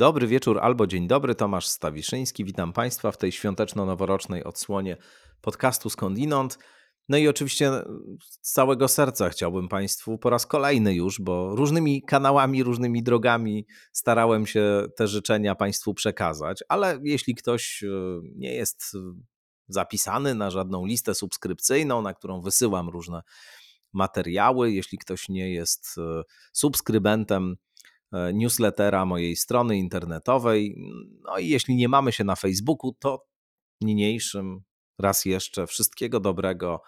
Dobry wieczór albo dzień dobry, Tomasz Stawiszyński. Witam Państwa w tej świąteczno-noworocznej odsłonie podcastu Skądinąd. No i oczywiście z całego serca chciałbym Państwu po raz kolejny już, bo różnymi kanałami, różnymi drogami starałem się te życzenia Państwu przekazać, ale jeśli ktoś e, nie jest zapisany na żadną listę subskrypcyjną, na którą wysyłam różne materiały, jeśli ktoś nie jest e, subskrybentem E, newslettera mojej strony internetowej. No i jeśli nie mamy się na Facebooku, to niniejszym raz jeszcze wszystkiego dobrego,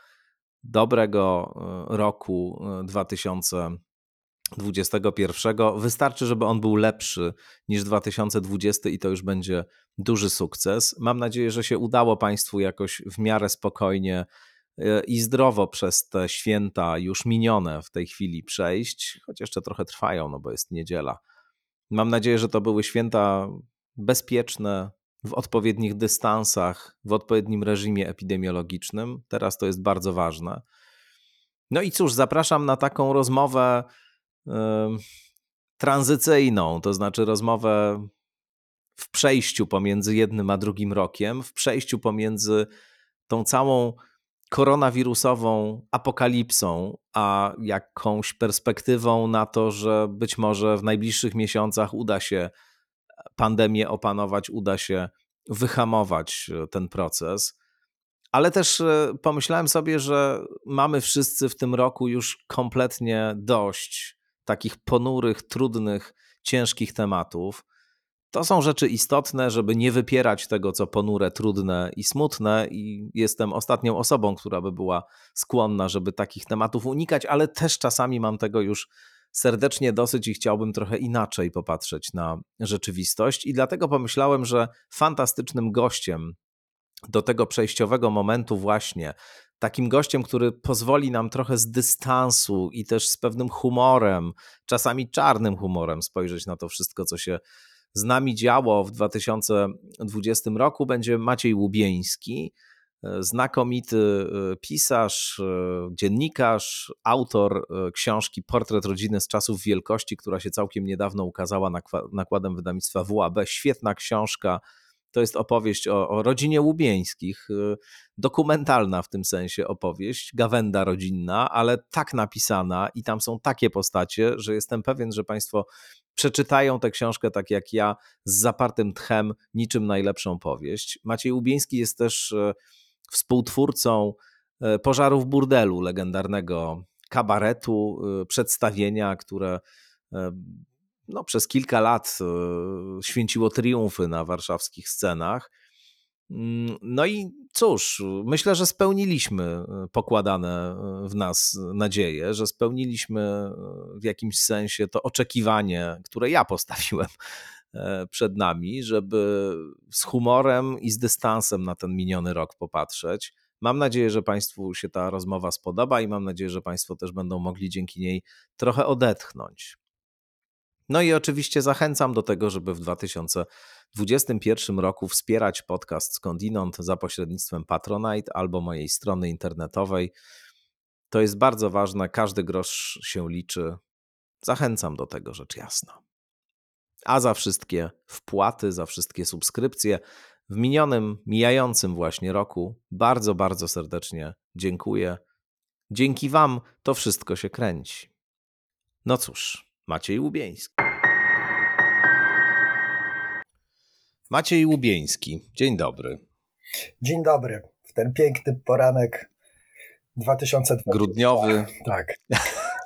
dobrego e, roku 2021. E, Wystarczy, żeby on był lepszy niż 2020 i to już będzie duży sukces. Mam nadzieję, że się udało Państwu jakoś w miarę spokojnie i zdrowo przez te święta już minione w tej chwili przejść, choć jeszcze trochę trwają, no bo jest niedziela. Mam nadzieję, że to były święta bezpieczne, w odpowiednich dystansach, w odpowiednim reżimie epidemiologicznym. Teraz to jest bardzo ważne. No i cóż, zapraszam na taką rozmowę yy, tranzycyjną, to znaczy rozmowę w przejściu pomiędzy jednym a drugim rokiem, w przejściu pomiędzy tą całą koronawirusową apokalipsą, a jakąś perspektywą na to, że być może w najbliższych miesiącach uda się pandemię opanować, uda się wyhamować e, ten proces. Ale też e, pomyślałem sobie, że mamy wszyscy w tym roku już kompletnie dość takich ponurych, trudnych, ciężkich tematów. To są rzeczy istotne, żeby nie wypierać tego, co ponure, trudne i smutne, i jestem ostatnią osobą, która by była skłonna, żeby takich tematów unikać, ale też czasami mam tego już serdecznie dosyć i chciałbym trochę inaczej popatrzeć na rzeczywistość. I dlatego pomyślałem, że fantastycznym gościem do tego przejściowego momentu, właśnie takim gościem, który pozwoli nam trochę z dystansu i też z pewnym humorem, czasami czarnym humorem spojrzeć na to wszystko, co się z nami działo w 2020 roku, będzie Maciej Łubieński, znakomity e, pisarz, e, dziennikarz, autor książki Portret rodziny z czasów wielkości, która się całkiem niedawno ukazała nakładem wydawnictwa WAB. Świetna książka to jest opowieść o, o, rodzinie Łubieńskich, dokumentalna w tym sensie opowieść, gawenda rodzinna, ale tak napisana i tam są takie postacie, że jestem pewien, że Państwo przeczytają tę książkę tak jak ja, z zapartym tchem, niczym najlepszą powieść. Maciej Łubieński jest też współtwórcą y, Pożarów Burdelu, legendarnego kabaretu, przedstawienia, które no, przez kilka lat e, święciło triumfy na warszawskich scenach. Mm, no i cóż, myślę, że spełniliśmy e, pokładane e, w nas nadzieje, że spełniliśmy w jakimś sensie to oczekiwanie, które ja postawiłem przed nami, żeby z humorem i z dystansem na ten miniony rok popatrzeć. Mam nadzieję, że Państwu się ta rozmowa spodoba i mam nadzieję, że Państwo też będą mogli dzięki niej trochę odetchnąć. No i oczywiście zachęcam do tego, żeby w 2021 roku wspierać podcast Skądinąd za pośrednictwem Patronite albo mojej strony internetowej. To jest bardzo ważne, każdy grosz się liczy. Zachęcam do tego, rzecz jasna. A za wszystkie wpłaty, za wszystkie subskrypcje w minionym, mijającym właśnie roku bardzo, bardzo serdecznie dziękuję. Dzięki Wam to wszystko się kręci. No cóż, Maciej Łubieński. Maciej Łubieński, dzień dobry. Dzień dobry. W ten piękny poranek 2020. Grudniowy. Tak.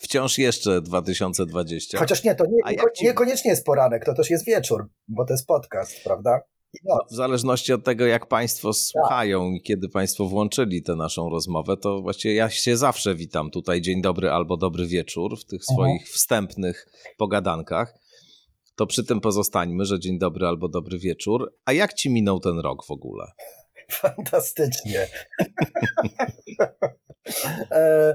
Wciąż jeszcze 2020. Chociaż nie, to nie, ci... niekoniecznie jest poranek, to też jest wieczór, bo to jest podcast, prawda? No, w zależności od tego, jak Państwo słuchają i kiedy Państwo włączyli tę naszą rozmowę, to właściwie ja się zawsze witam tutaj dzień dobry albo dobry wieczór w tych mhm. swoich mhm. wstępnych pogadankach. To przy tym pozostańmy, że dzień dobry albo dobry wieczór. A jak Ci minął ten rok w ogóle? Fantastycznie. E,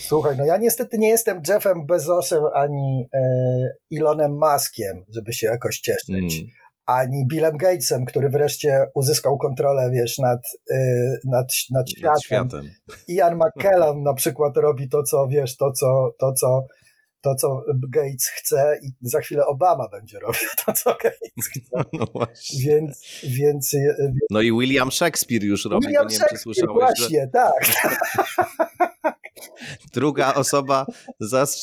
słuchaj, no ja niestety nie jestem Jeffem Bezosem ani e, Elonem Muskiem, żeby się jakoś cieszyć. Mm. Ani Billem Gatesem, który wreszcie uzyskał kontrolę, wiesz, nad, e, nad, nad światem. Nad światem. Ian McKellen na przykład robi to, co, wiesz, to, co, to, co to, co Gates chce i za chwilę Obama będzie robił to, co Gates chce. No właśnie. Więc, więc, no i William Shakespeare już robi, William nie wiem, czy słyszałeś, właśnie, że... tak. Druga osoba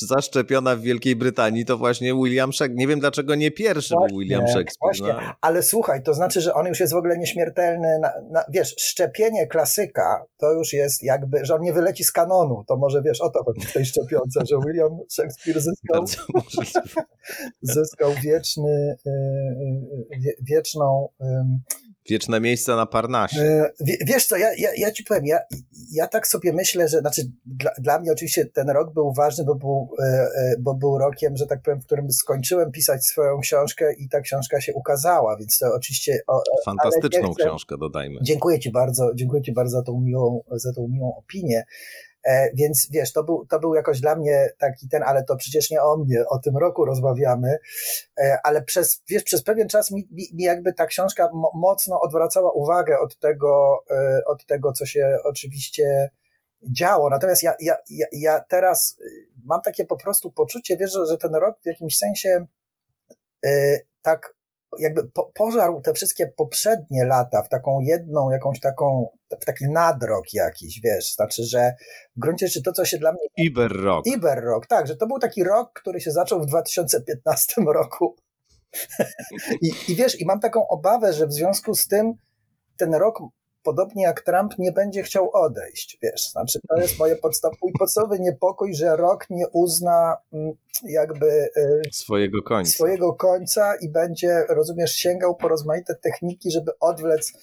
zaszczepiona w Wielkiej Brytanii to właśnie William Shakespeare. Nie wiem dlaczego nie pierwszy właśnie, był William Shakespeare. Właśnie. No. Ale słuchaj, to znaczy, że on już jest w ogóle nieśmiertelny. Na, na, wiesz, szczepienie klasyka to już jest jakby, że on nie wyleci z kanonu. To może wiesz o to chodzi w tej szczepionce, że William Shakespeare zyskał, zyskał wieczny, y, y, wieczną Wieczne miejsce na Parnasie. E, wiesz co, ja, ja, ja ci powiem, ja, ja tak sobie myślę, że znaczy dla, dla mnie oczywiście ten rok był ważny, bo był, e, e, bo był rokiem, że tak powiem, w którym skończyłem pisać swoją książkę i ta książka się ukazała, więc to oczywiście... Fantastyczną chcę, książkę, dodajmy. Dziękuję ci bardzo, dziękuję ci bardzo za tą miłą, za tą miłą opinię. E, więc wiesz, to był, to był jakoś dla mnie taki ten, ale to przecież nie o mnie, o tym roku rozmawiamy, e, ale przez, wiesz, przez pewien czas mi, mi jakby ta książka mocno odwracała uwagę od tego, e, od tego, co się oczywiście działo. Natomiast ja, ja, ja, ja teraz mam takie po prostu poczucie, wiesz, że ten rok w jakimś sensie tak jakby po, pożarł te wszystkie poprzednie lata w taką jedną, jakąś taką, w taki nadrok jakiś, wiesz, znaczy, że w gruncie rzeczy to, co się dla mnie... Iber rok. Iber rok, tak, że to był taki rok, który się zaczął w 2015 roku. I, I wiesz, i mam taką obawę, że w związku z tym ten rok podobnie jak Trump nie będzie chciał odejść, wiesz, znaczy to jest moje podstaw, mój podstawowy niepokój, że rok nie uzna mm, jakby y, swojego końca. swojego końca i będzie, rozumiesz, sięgał po rozmaite techniki, żeby odwlec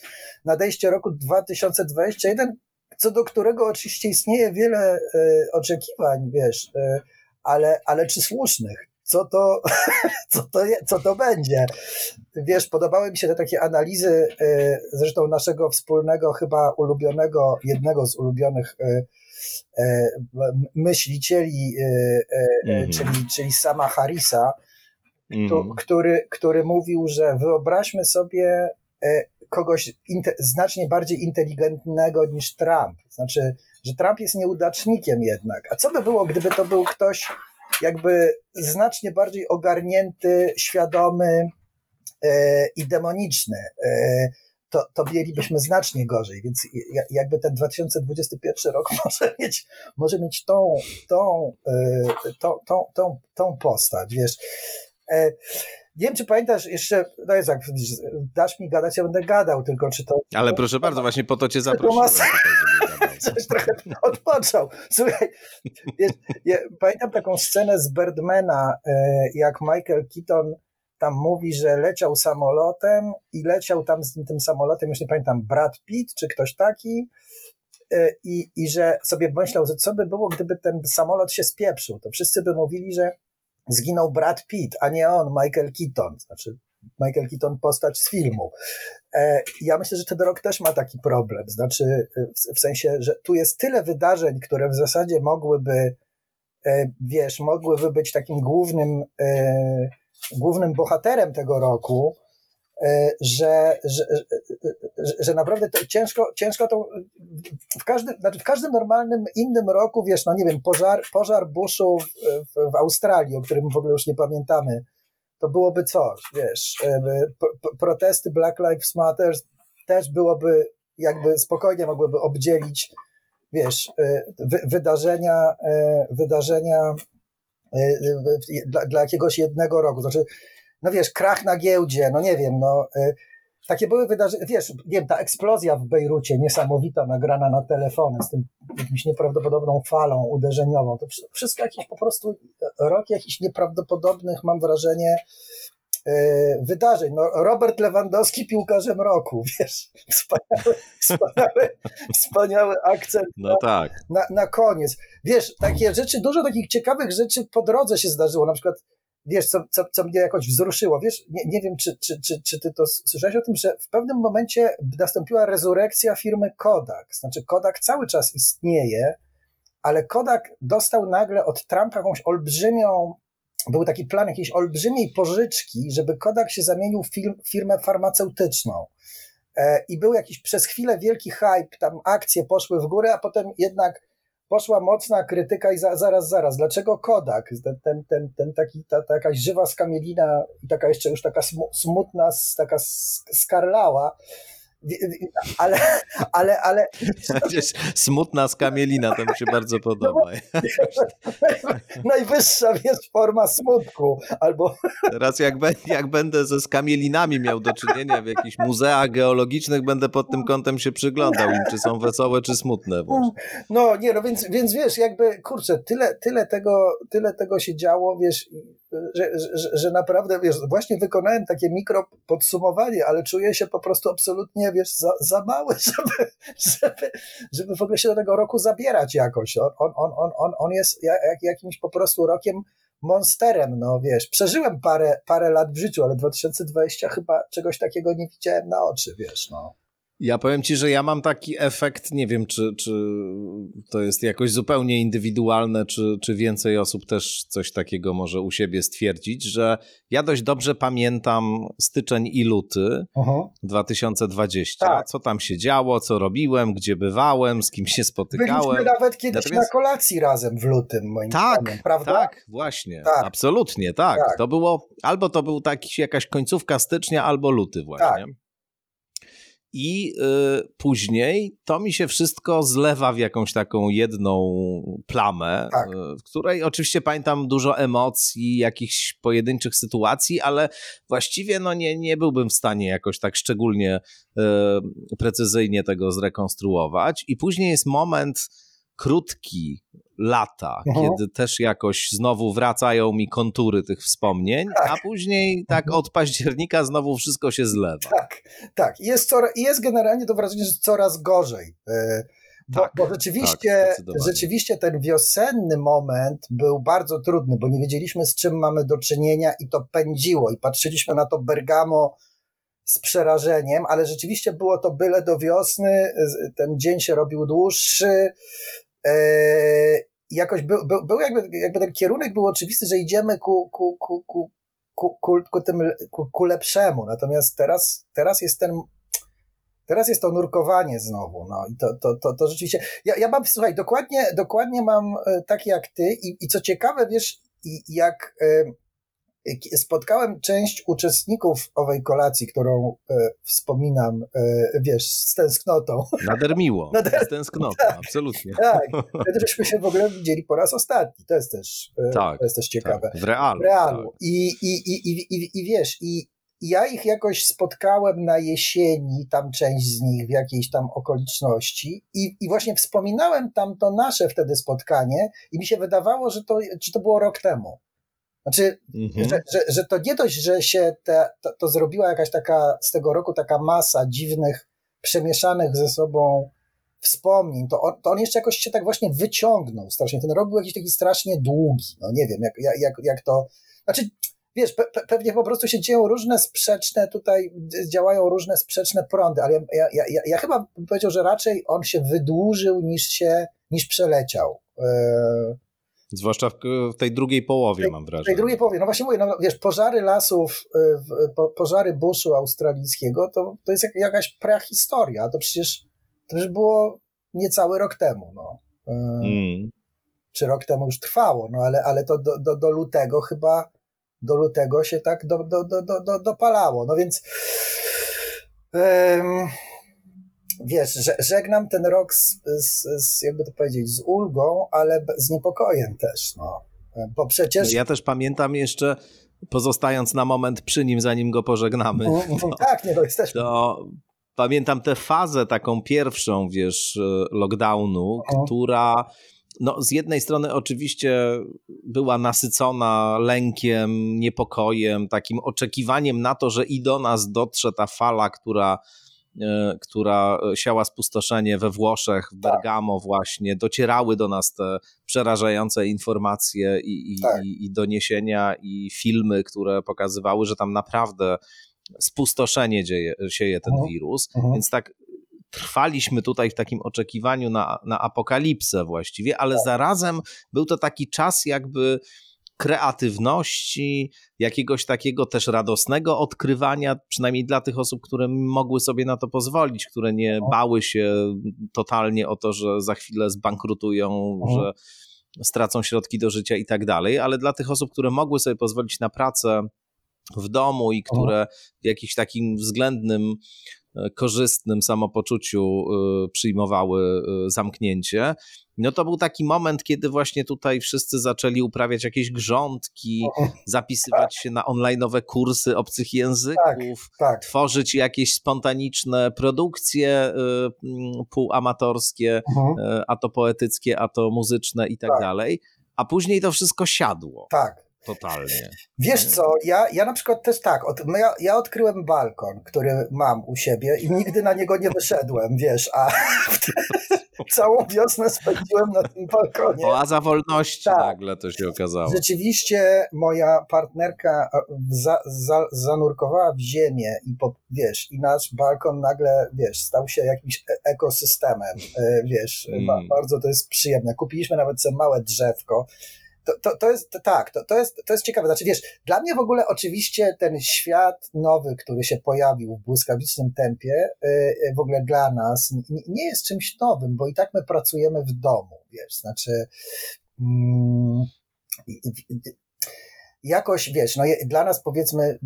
nadejście roku 2021, co do którego oczywiście istnieje wiele y, oczekiwań, wiesz, y, ale, ale czy słusznych? Co to, co to, co to będzie. Wiesz, podobały mi się te takie analizy, y, zresztą naszego wspólnego, chyba ulubionego, jednego z ulubionych y, y, myślicieli, mm. czyli, czyli sama Harrisa, mm. który, który mówił, że wyobraźmy sobie kogoś znacznie bardziej inteligentnego niż Trump. Znaczy, że Trump jest nieudacznikiem jednak. A co by było, gdyby to był ktoś jakby znacznie bardziej ogarnięty, świadomy e, i demoniczny, e, to, to mielibyśmy znacznie gorzej. Więc jakby ten 2021 rok może mieć, może mieć tą, tą, e, tą, tą, tą, tą postać, wiesz. Nie wiem, czy pamiętasz jeszcze, no jest jak dasz mi gadać, ja będę gadał, tylko czy to... Ale proszę bardzo, właśnie po to cię zaprosiłem. Coś trochę odpoczął. Słuchaj, ja pamiętam taką scenę z Birdmana, e, jak Michael Keaton tam mówi, że leciał samolotem i leciał tam z tym samolotem, już nie pamiętam, Brad Pitt czy ktoś taki, e, i, i że sobie myślał, że co by było, gdyby ten samolot się spieprzył, to wszyscy by mówili, że zginął Brad Pitt, a nie on, Michael Keaton. Znaczy, Michael Keaton postać z filmu. E, ja myślę, że ten rok też ma taki problem. Znaczy, w, w sensie, że tu jest tyle wydarzeń, które w zasadzie mogłyby, e, wiesz, mogłyby być takim głównym, e, głównym bohaterem tego roku, E, że, że, że, że naprawdę ciężko, ciężko to w każdym, znaczy w każdym normalnym innym roku, wiesz, no nie wiem, pożar, pożar buszu w, w Australii, o którym w ogóle już nie pamiętamy, to byłoby coś, wiesz, e, protesty Black Lives Matter też byłoby, jakby spokojnie mogłyby obdzielić, wiesz, e, wy, wydarzenia, wydarzenia dla, dla jakiegoś jednego roku, znaczy no wiesz, krach na giełdzie, no nie wiem, no takie były wydarzenia, wiesz, nie wiem, ta eksplozja w Bejrucie, niesamowita, nagrana na telefony z tym jakimś nieprawdopodobną falą uderzeniową, to wszystko jakieś po prostu rok jakichś nieprawdopodobnych, mam wrażenie, y, wydarzeń. No, Robert Lewandowski piłkarzem roku, wiesz, wspaniały, wspaniały, wspaniały akcent no na, tak. na, na koniec. Wiesz, takie rzeczy, dużo takich ciekawych rzeczy po drodze się zdarzyło, na przykład wiesz, co, co, co mnie jakoś wzruszyło. Wiesz, nie, nie wiem, czy, czy, czy, czy ty to słyszałeś o tym, że w pewnym momencie nastąpiła rezurekcja firmy Kodak. Znaczy, Kodak cały czas istnieje, ale Kodak dostał nagle od Trumpa jakąś olbrzymią, był taki plan jakiejś olbrzymiej pożyczki, żeby Kodak się zamienił w firm, firmę farmaceutyczną. E, I był jakiś przez chwilę wielki hype, tam akcje poszły w górę, a potem jednak poszła mocna krytyka i za, zaraz, zaraz, dlaczego Kodak, ten, ten, ten, ten taki, ta, ta jakaś żywa skamielina i taka jeszcze już taka smutna, taka skarlała, ale, ale, ale... Smutna skamielina, to mi się bardzo podoba. Najwyższa jest forma smutku, albo... Teraz jak, jak będę ze skamielinami miał do czynienia w jakichś muzeach geologicznych, będę pod tym kątem się przyglądał im, czy są wesołe, czy smutne. No nie, no więc, więc wiesz, jakby, kurczę, tyle, tyle, tego, tyle tego się działo, wiesz, że, że, że naprawdę, wiesz, właśnie wykonałem takie mikro podsumowanie, ale czuję się po prostu absolutnie, wiesz, za, za mały, żeby, żeby, żeby w ogóle się do tego roku zabierać jakoś. On, on, on, on, on jest jak, jakimś po prostu rokiem monsterem, no wiesz. Przeżyłem parę, parę lat w życiu, ale 2020 chyba czegoś takiego nie widziałem na oczy, wiesz, no. Ja powiem ci, że ja mam taki efekt, nie wiem, czy, czy to jest jakoś zupełnie indywidualne, czy, czy więcej osób też coś takiego może u siebie stwierdzić, że ja dość dobrze pamiętam styczeń i luty uh-huh. 2020, tak. co tam się działo, co robiłem, gdzie bywałem, z kim się spotykałem. Byliśmy nawet kiedyś Natomiast... na kolacji razem w lutym, moim tak, zdaniem, prawda? Tak, właśnie, tak. absolutnie, tak. tak. To było, albo to był taki, jakaś końcówka stycznia, albo luty właśnie. Tak. I y, później to mi się wszystko zlewa w jakąś taką jedną plamę, tak. y, w której oczywiście pamiętam dużo emocji, jakichś pojedynczych sytuacji, ale właściwie no nie, nie byłbym w stanie jakoś tak szczególnie y, precyzyjnie tego zrekonstruować. I później jest moment krótki, lata, kiedy też jakoś znowu wracają mi kontury tych wspomnień, tak. a później tak mhm. od października znowu wszystko się zlewa. Tak, tak. Jest, coraz, jest generalnie to wrażenie, że coraz gorzej. E, bo, tak, bo rzeczywiście, tak, rzeczywiście ten wiosenny moment był bardzo trudny, bo nie wiedzieliśmy z czym mamy do czynienia i to pędziło i patrzyliśmy na to Bergamo z przerażeniem, ale rzeczywiście było to byle do wiosny, ten dzień się robił dłuższy, jakoś był, był, był jakby, jakby ten kierunek był oczywisty, że idziemy ku, ku, ku, ku, ku, ku, ku, tym, ku, ku lepszemu. Natomiast teraz, teraz jest ten Teraz jest to nurkowanie znowu, no i to, to, to, to rzeczywiście. Ja, ja mam, słuchaj, dokładnie, dokładnie mam e, tak jak ty, i, i co ciekawe, wiesz, jak e, spotkałem część uczestników owej kolacji, którą e, wspominam, e, wiesz, z tęsknotą. Nader miło, Nader... z tęsknotą, tak, absolutnie. Tak, wtedy żeśmy się w ogóle widzieli po raz ostatni, to jest też, e, tak, to jest też ciekawe. Tak, w realu. W realu. Tak. I, i, i, i, i, I wiesz, i ja ich jakoś spotkałem na jesieni, tam część z nich w jakiejś tam okoliczności i, i właśnie wspominałem tam to nasze wtedy spotkanie i mi się wydawało, że to, że to było rok temu. Znaczy, mhm. że, że, że, to nie dość, że się te, to, to, zrobiła jakaś taka z tego roku taka masa dziwnych, przemieszanych ze sobą wspomnień, to on, to on jeszcze jakoś się tak właśnie wyciągnął strasznie. Ten rok był jakiś taki strasznie długi. No nie wiem, jak, jak, jak to. Znaczy, wiesz, pe, pewnie po prostu się dzieją różne sprzeczne, tutaj działają różne sprzeczne prądy, ale ja, ja, ja, ja chyba bym powiedział, że raczej on się wydłużył niż się, niż przeleciał. Yy, Zwłaszcza w, tej drugiej połowie, mam wrażenie. W tej drugiej połowie, no właśnie mówię, no wiesz, pożary lasów, y, pożary buszu australijskiego, to, to jest jakaś prehistoria, to przecież to już było niecały rok temu, no. Y, mm. Czy rok temu już trwało, no ale, ale to do, do, do lutego chyba, do lutego się tak do, do, do, do, do, dopalało, no więc um, wiesz, że, żegnam ten rok z, z, z, jakby to powiedzieć, z ulgą, ale z niepokojem też, no. Bo przecież... Ja też pamiętam jeszcze, pozostając na moment przy nim, zanim go pożegnamy. Mm, mm, to, tak, nie, to jesteśmy. To pamiętam tę fazę taką pierwszą, wiesz, lockdownu, mhm. która no, z jednej strony oczywiście była nasycona lękiem, niepokojem, takim oczekiwaniem na to, że i do nas dotrze ta fala, która E, która siała spustoszenie we Włoszech, w tak. Bergamo właśnie, docierały do nas te przerażające informacje i, i, tak. i, i doniesienia i filmy, które pokazywały, że tam naprawdę spustoszenie dzieje, sieje ten mhm. wirus, mhm. więc tak trwaliśmy tutaj w takim oczekiwaniu na, na apokalipsę właściwie, ale tak. zarazem był to taki czas jakby kreatywności, jakiegoś takiego też radosnego odkrywania, przynajmniej dla tych osób, które mogły sobie na to pozwolić, które nie no. bały się totalnie o to, że za chwilę zbankrutują, mhm. że stracą środki do życia i tak dalej, ale dla tych osób, które mogły sobie pozwolić na pracę w domu i które w jakimś takim względnym korzystnym samopoczuciu e, przyjmowały e, zamknięcie. No to był taki moment, kiedy właśnie tutaj wszyscy zaczęli uprawiać jakieś grządki, zapisywać się na online'owe kursy obcych języków, tak, tak. tworzyć jakieś spontaniczne produkcje półamatorskie, mhm. a to poetyckie, a to muzyczne i tak, tak dalej. A później to wszystko siadło. Tak, Totalnie. Wiesz co, ja, ja na przykład też tak, od, no ja, ja odkryłem balkon, który mam u siebie i nigdy na niego nie wyszedłem, wiesz, a całą wiosnę spędziłem na tym balkonie. Oaza wolności tak. nagle to się okazało. Rzeczywiście moja partnerka e, za, za, zanurkowała w ziemię i po, wiesz, i nasz balkon nagle, wiesz, stał się jakimś e, ekosystemem, e, wiesz, hmm. bardzo to jest przyjemne. Kupiliśmy nawet sobie małe drzewko, to, to, to jest, to, tak, to, to, jest, to jest ciekawe. Znaczy, wiesz, dla mnie w ogóle oczywiście ten świat nowy, który się pojawił w błyskawicznym tempie, yy, w ogóle dla nas nie, jest czymś nowym, bo i tak my pracujemy w domu, wiesz, znaczy. Yy, jakoś, wiesz, no dla nas powiedzmy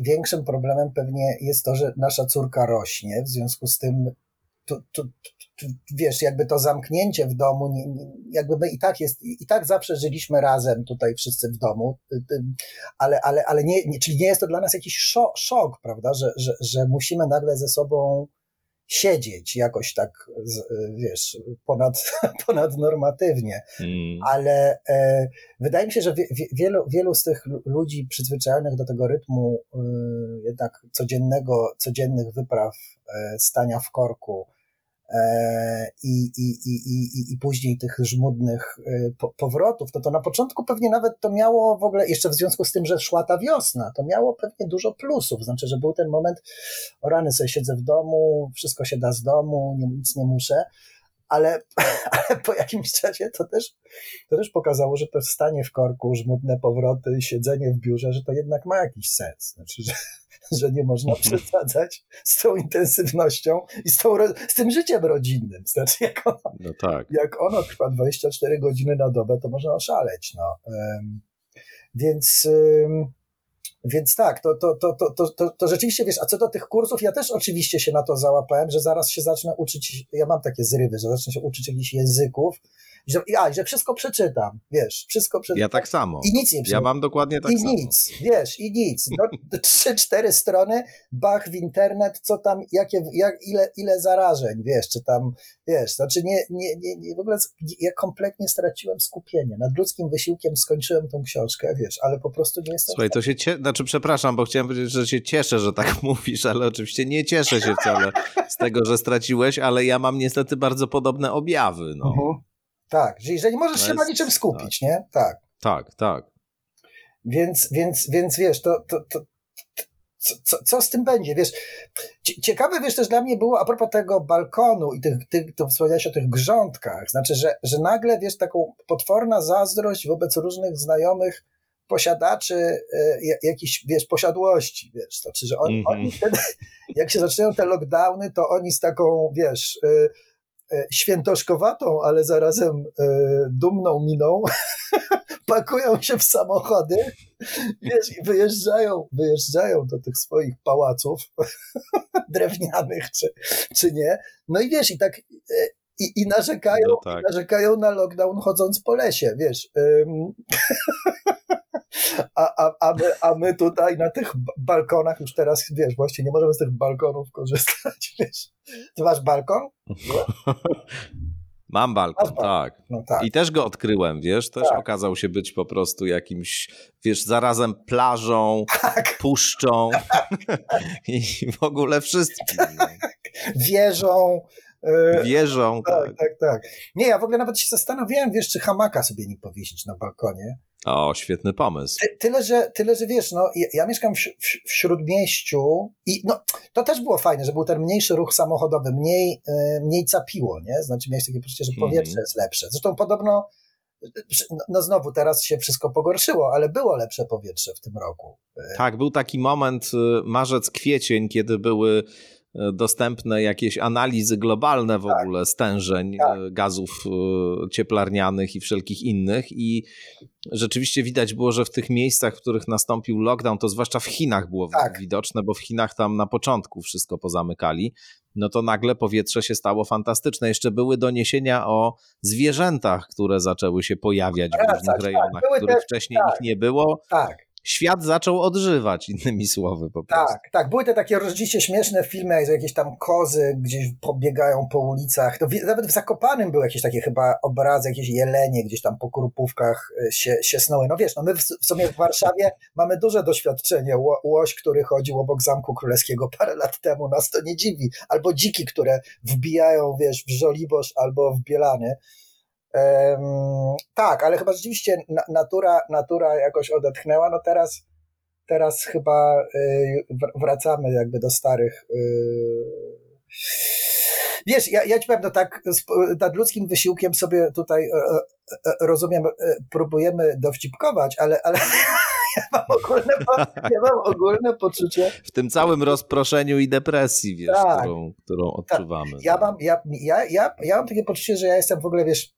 większym problemem pewnie jest to, że nasza córka rośnie, w związku z tym to, to, wiesz, jakby to zamknięcie w domu, jakby my i tak jest, i tak zawsze żyliśmy razem tutaj wszyscy w domu, ale, ale, ale nie, nie czyli nie jest to dla nas jakiś szok, szok prawda, że, że, że musimy nagle ze sobą siedzieć jakoś tak, wiesz, ponad, ponadnormatywnie, hmm. ale e, wydaje mi się, że wie, wielu, wielu z tych ludzi przyzwyczajonych do tego rytmu e, jednak codziennego, codziennych wypraw e, stania w korku, E, i, i, i, i, później tych żmudnych e, powrotów, to to na początku pewnie nawet to miało w ogóle, jeszcze w związku z tym, że szła ta wiosna, to miało pewnie dużo plusów, znaczy, że był ten moment, o rany sobie siedzę w domu, wszystko się da z domu, nie, nic nie muszę, ale, ale po jakimś czasie to też, to też pokazało, że to stanie w korku, żmudne powroty, siedzenie w biurze, że to jednak ma jakiś sens, znaczy, że że nie można przesadzać z tą intensywnością i z, tą, z tym życiem rodzinnym. Znaczy, jak ono, no tak. jak ono trwa 24 godziny na dobę, to można oszaleć. No. Więc, więc tak, to, to, to, to, to, to rzeczywiście wiesz, a co do tych kursów, ja też oczywiście się na to załapałem, że zaraz się zacznę uczyć, ja mam takie zrywy, że zacznę się uczyć jakichś języków, że, a, że wszystko przeczytam, wiesz, wszystko przeczytam. Ja tak samo. I nic nie przeczytam. Ja mam dokładnie tak I samo. I nic, wiesz, i nic. No, trzy, cztery strony, bach w internet, co tam, jakie, jak, ile, ile zarażeń, wiesz, czy tam, wiesz, znaczy nie, nie, nie, nie w ogóle ja kompletnie straciłem skupienie. Nad ludzkim wysiłkiem skończyłem tą książkę, wiesz, ale po prostu nie jestem... Słuchaj, to się cie... znaczy przepraszam, bo chciałem powiedzieć, że się cieszę, że tak mówisz, ale oczywiście nie cieszę się wcale z tego, że straciłeś, ale ja mam niestety bardzo podobne objawy, no. Mhm. Tak, że jeżeli możesz się na niczym skupić, tak. nie? Tak. Tak, tak. Więc, więc, więc wiesz, to, to, to, co, co z tym będzie, wiesz, ciekawe, wiesz, też dla mnie było a propos tego balkonu i tych, tych to wspomniałeś o tych grządkach, znaczy, że, że nagle, wiesz, taką potworna zazdrość wobec różnych znajomych posiadaczy y, jakichś, wiesz, posiadłości, wiesz, znaczy, że on, mm -hmm. oni wtedy, jak się zaczynają te lockdowny, to oni z taką, wiesz, y, E, świętoszkowatą, ale zarazem e, dumną miną, pakują się w samochody, wiesz, i wyjeżdżają, wyjeżdżają do tych swoich pałaców drewnianych, czy, czy nie. No i wiesz, i tak e, i, i narzekają, no tak. narzekają na lockdown chodząc po lesie, wiesz. A, a, a, my, a my tutaj na tych balkonach już teraz, wiesz, właśnie nie możemy z tych balkonów korzystać, wiesz. Ty masz balkon? Mam balkon, tak. No tak. I też go odkryłem, wiesz, też tak. okazał się być po prostu jakimś, wiesz, zarazem plażą, tak. puszczą i w ogóle wszystkim. Wieżą, Wierzą, tak, tak. tak, tak. Nie, ja w ogóle nawet się zastanawiałem, wiesz, czy hamaka sobie nie powiesić na balkonie. O, świetny pomysł. Ty, tyle, że, tyle, że wiesz, no, ja, ja mieszkam w, w, w, śródmieściu i no, to też było fajne, że był ten mniejszy ruch samochodowy, mniej, y, mniej capiło, nie? Znaczy miałeś takie poczucie, że powietrze mm. jest lepsze. Zresztą podobno no, no znowu teraz się wszystko pogorszyło, ale było lepsze powietrze w tym roku. Tak, był taki moment y, marzec, kwiecień, kiedy były dostępne jakieś analizy globalne w tak. ogóle stężeń tak. gazów cieplarnianych i wszelkich innych i rzeczywiście widać było, że w tych miejscach, w których nastąpił lockdown, to zwłaszcza w Chinach było tak. widoczne, bo w Chinach tam na początku wszystko pozamykali, no to nagle powietrze się stało fantastyczne. Jeszcze były doniesienia o zwierzętach, które zaczęły się pojawiać w różnych tak. rejonach, których wcześniej tak. ich nie było. Tak świat zaczął odżywać, innymi słowy po prostu. Tak, tak. Były te takie rzeczywiście śmieszne filmy, jak jakieś tam kozy gdzieś pobiegają po ulicach. To nawet w Zakopanym były jakieś takie chyba obrazy, jakieś jelenie gdzieś tam po krupówkach e, się, się snuły. No wiesz, no my w, w sumie w Warszawie mamy duże doświadczenie. Łoś, który chodził obok Zamku Królewskiego parę lat temu, nas to nie dziwi. Albo dziki, które wbijają, wiesz, w Żoliborz albo w Bielany tak, ale chyba rzeczywiście natura, natura jakoś odetchnęła. No teraz, teraz chyba y, wracamy jakby do starych. Y, wiesz, ja, ja ci powiem, no tak nad ludzkim wysiłkiem sobie tutaj e, e, e, rozumiem, próbujemy dowcipkować, ale, ale ja, mam ogólne, ja mam ogólne poczucie. W tym całym rozproszeniu i depresji, wiesz, tak, którą, którą tak. odczuwamy. Tak. Ja, mam, ja, ja, ja, ja mam takie poczucie, że ja jestem w ogóle, wiesz,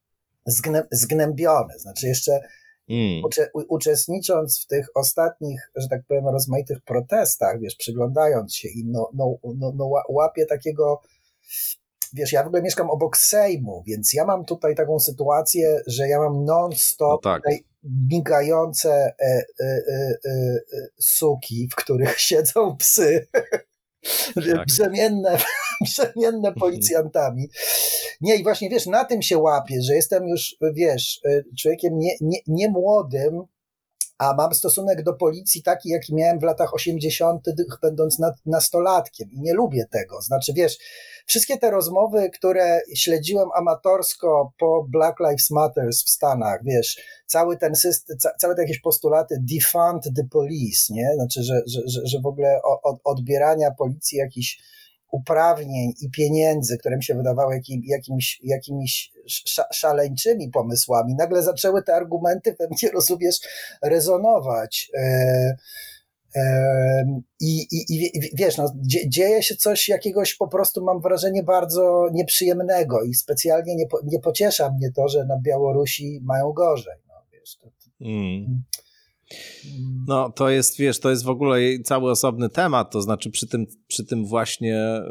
zgnębiony. Znaczy jeszcze mm. ucze, uczestnicząc w tych ostatnich, że tak powiem, rozmaitych protestach, wiesz, przyglądając się im, no, no, no, no łapię takiego wiesz, ja w ogóle mieszkam obok Sejmu, więc ja mam tutaj taką sytuację, że ja mam non-stop no tak. migające e, e, e, e, suki, w których siedzą psy. Tak. Brzemienne, brzemienne policjantami. Nie, i właśnie wiesz, na tym się łapię, że jestem już, wiesz, y, człowiekiem nie, nie, nie młodym, a mam stosunek do policji taki, jaki miałem w latach 80., będąc nastolatkiem i nie lubię tego. Znaczy, wiesz, wszystkie te rozmowy, które śledziłem amatorsko po Black Lives Matter w Stanach, wiesz, cały ten system, całe te jakieś postulaty defund the police, nie? Znaczy, że, że, że, że w ogóle od, odbierania policji jakichś uprawnień i pieniędzy, które mi się wydawały jakim, jakimiś, jakimiś szaleńczymi pomysłami, nagle zaczęły te argumenty we mnie, rozumiesz, rezonować. E, e, I, i, I wiesz, no, dzieje się coś jakiegoś po prostu, mam wrażenie, bardzo nieprzyjemnego i specjalnie nie, nie pociesza mnie to, że na Białorusi mają gorzej. No, wiesz, to, to, mm. No, to jest, wiesz, to jest w ogóle cały osobny temat, to znaczy przy tym, przy tym właśnie,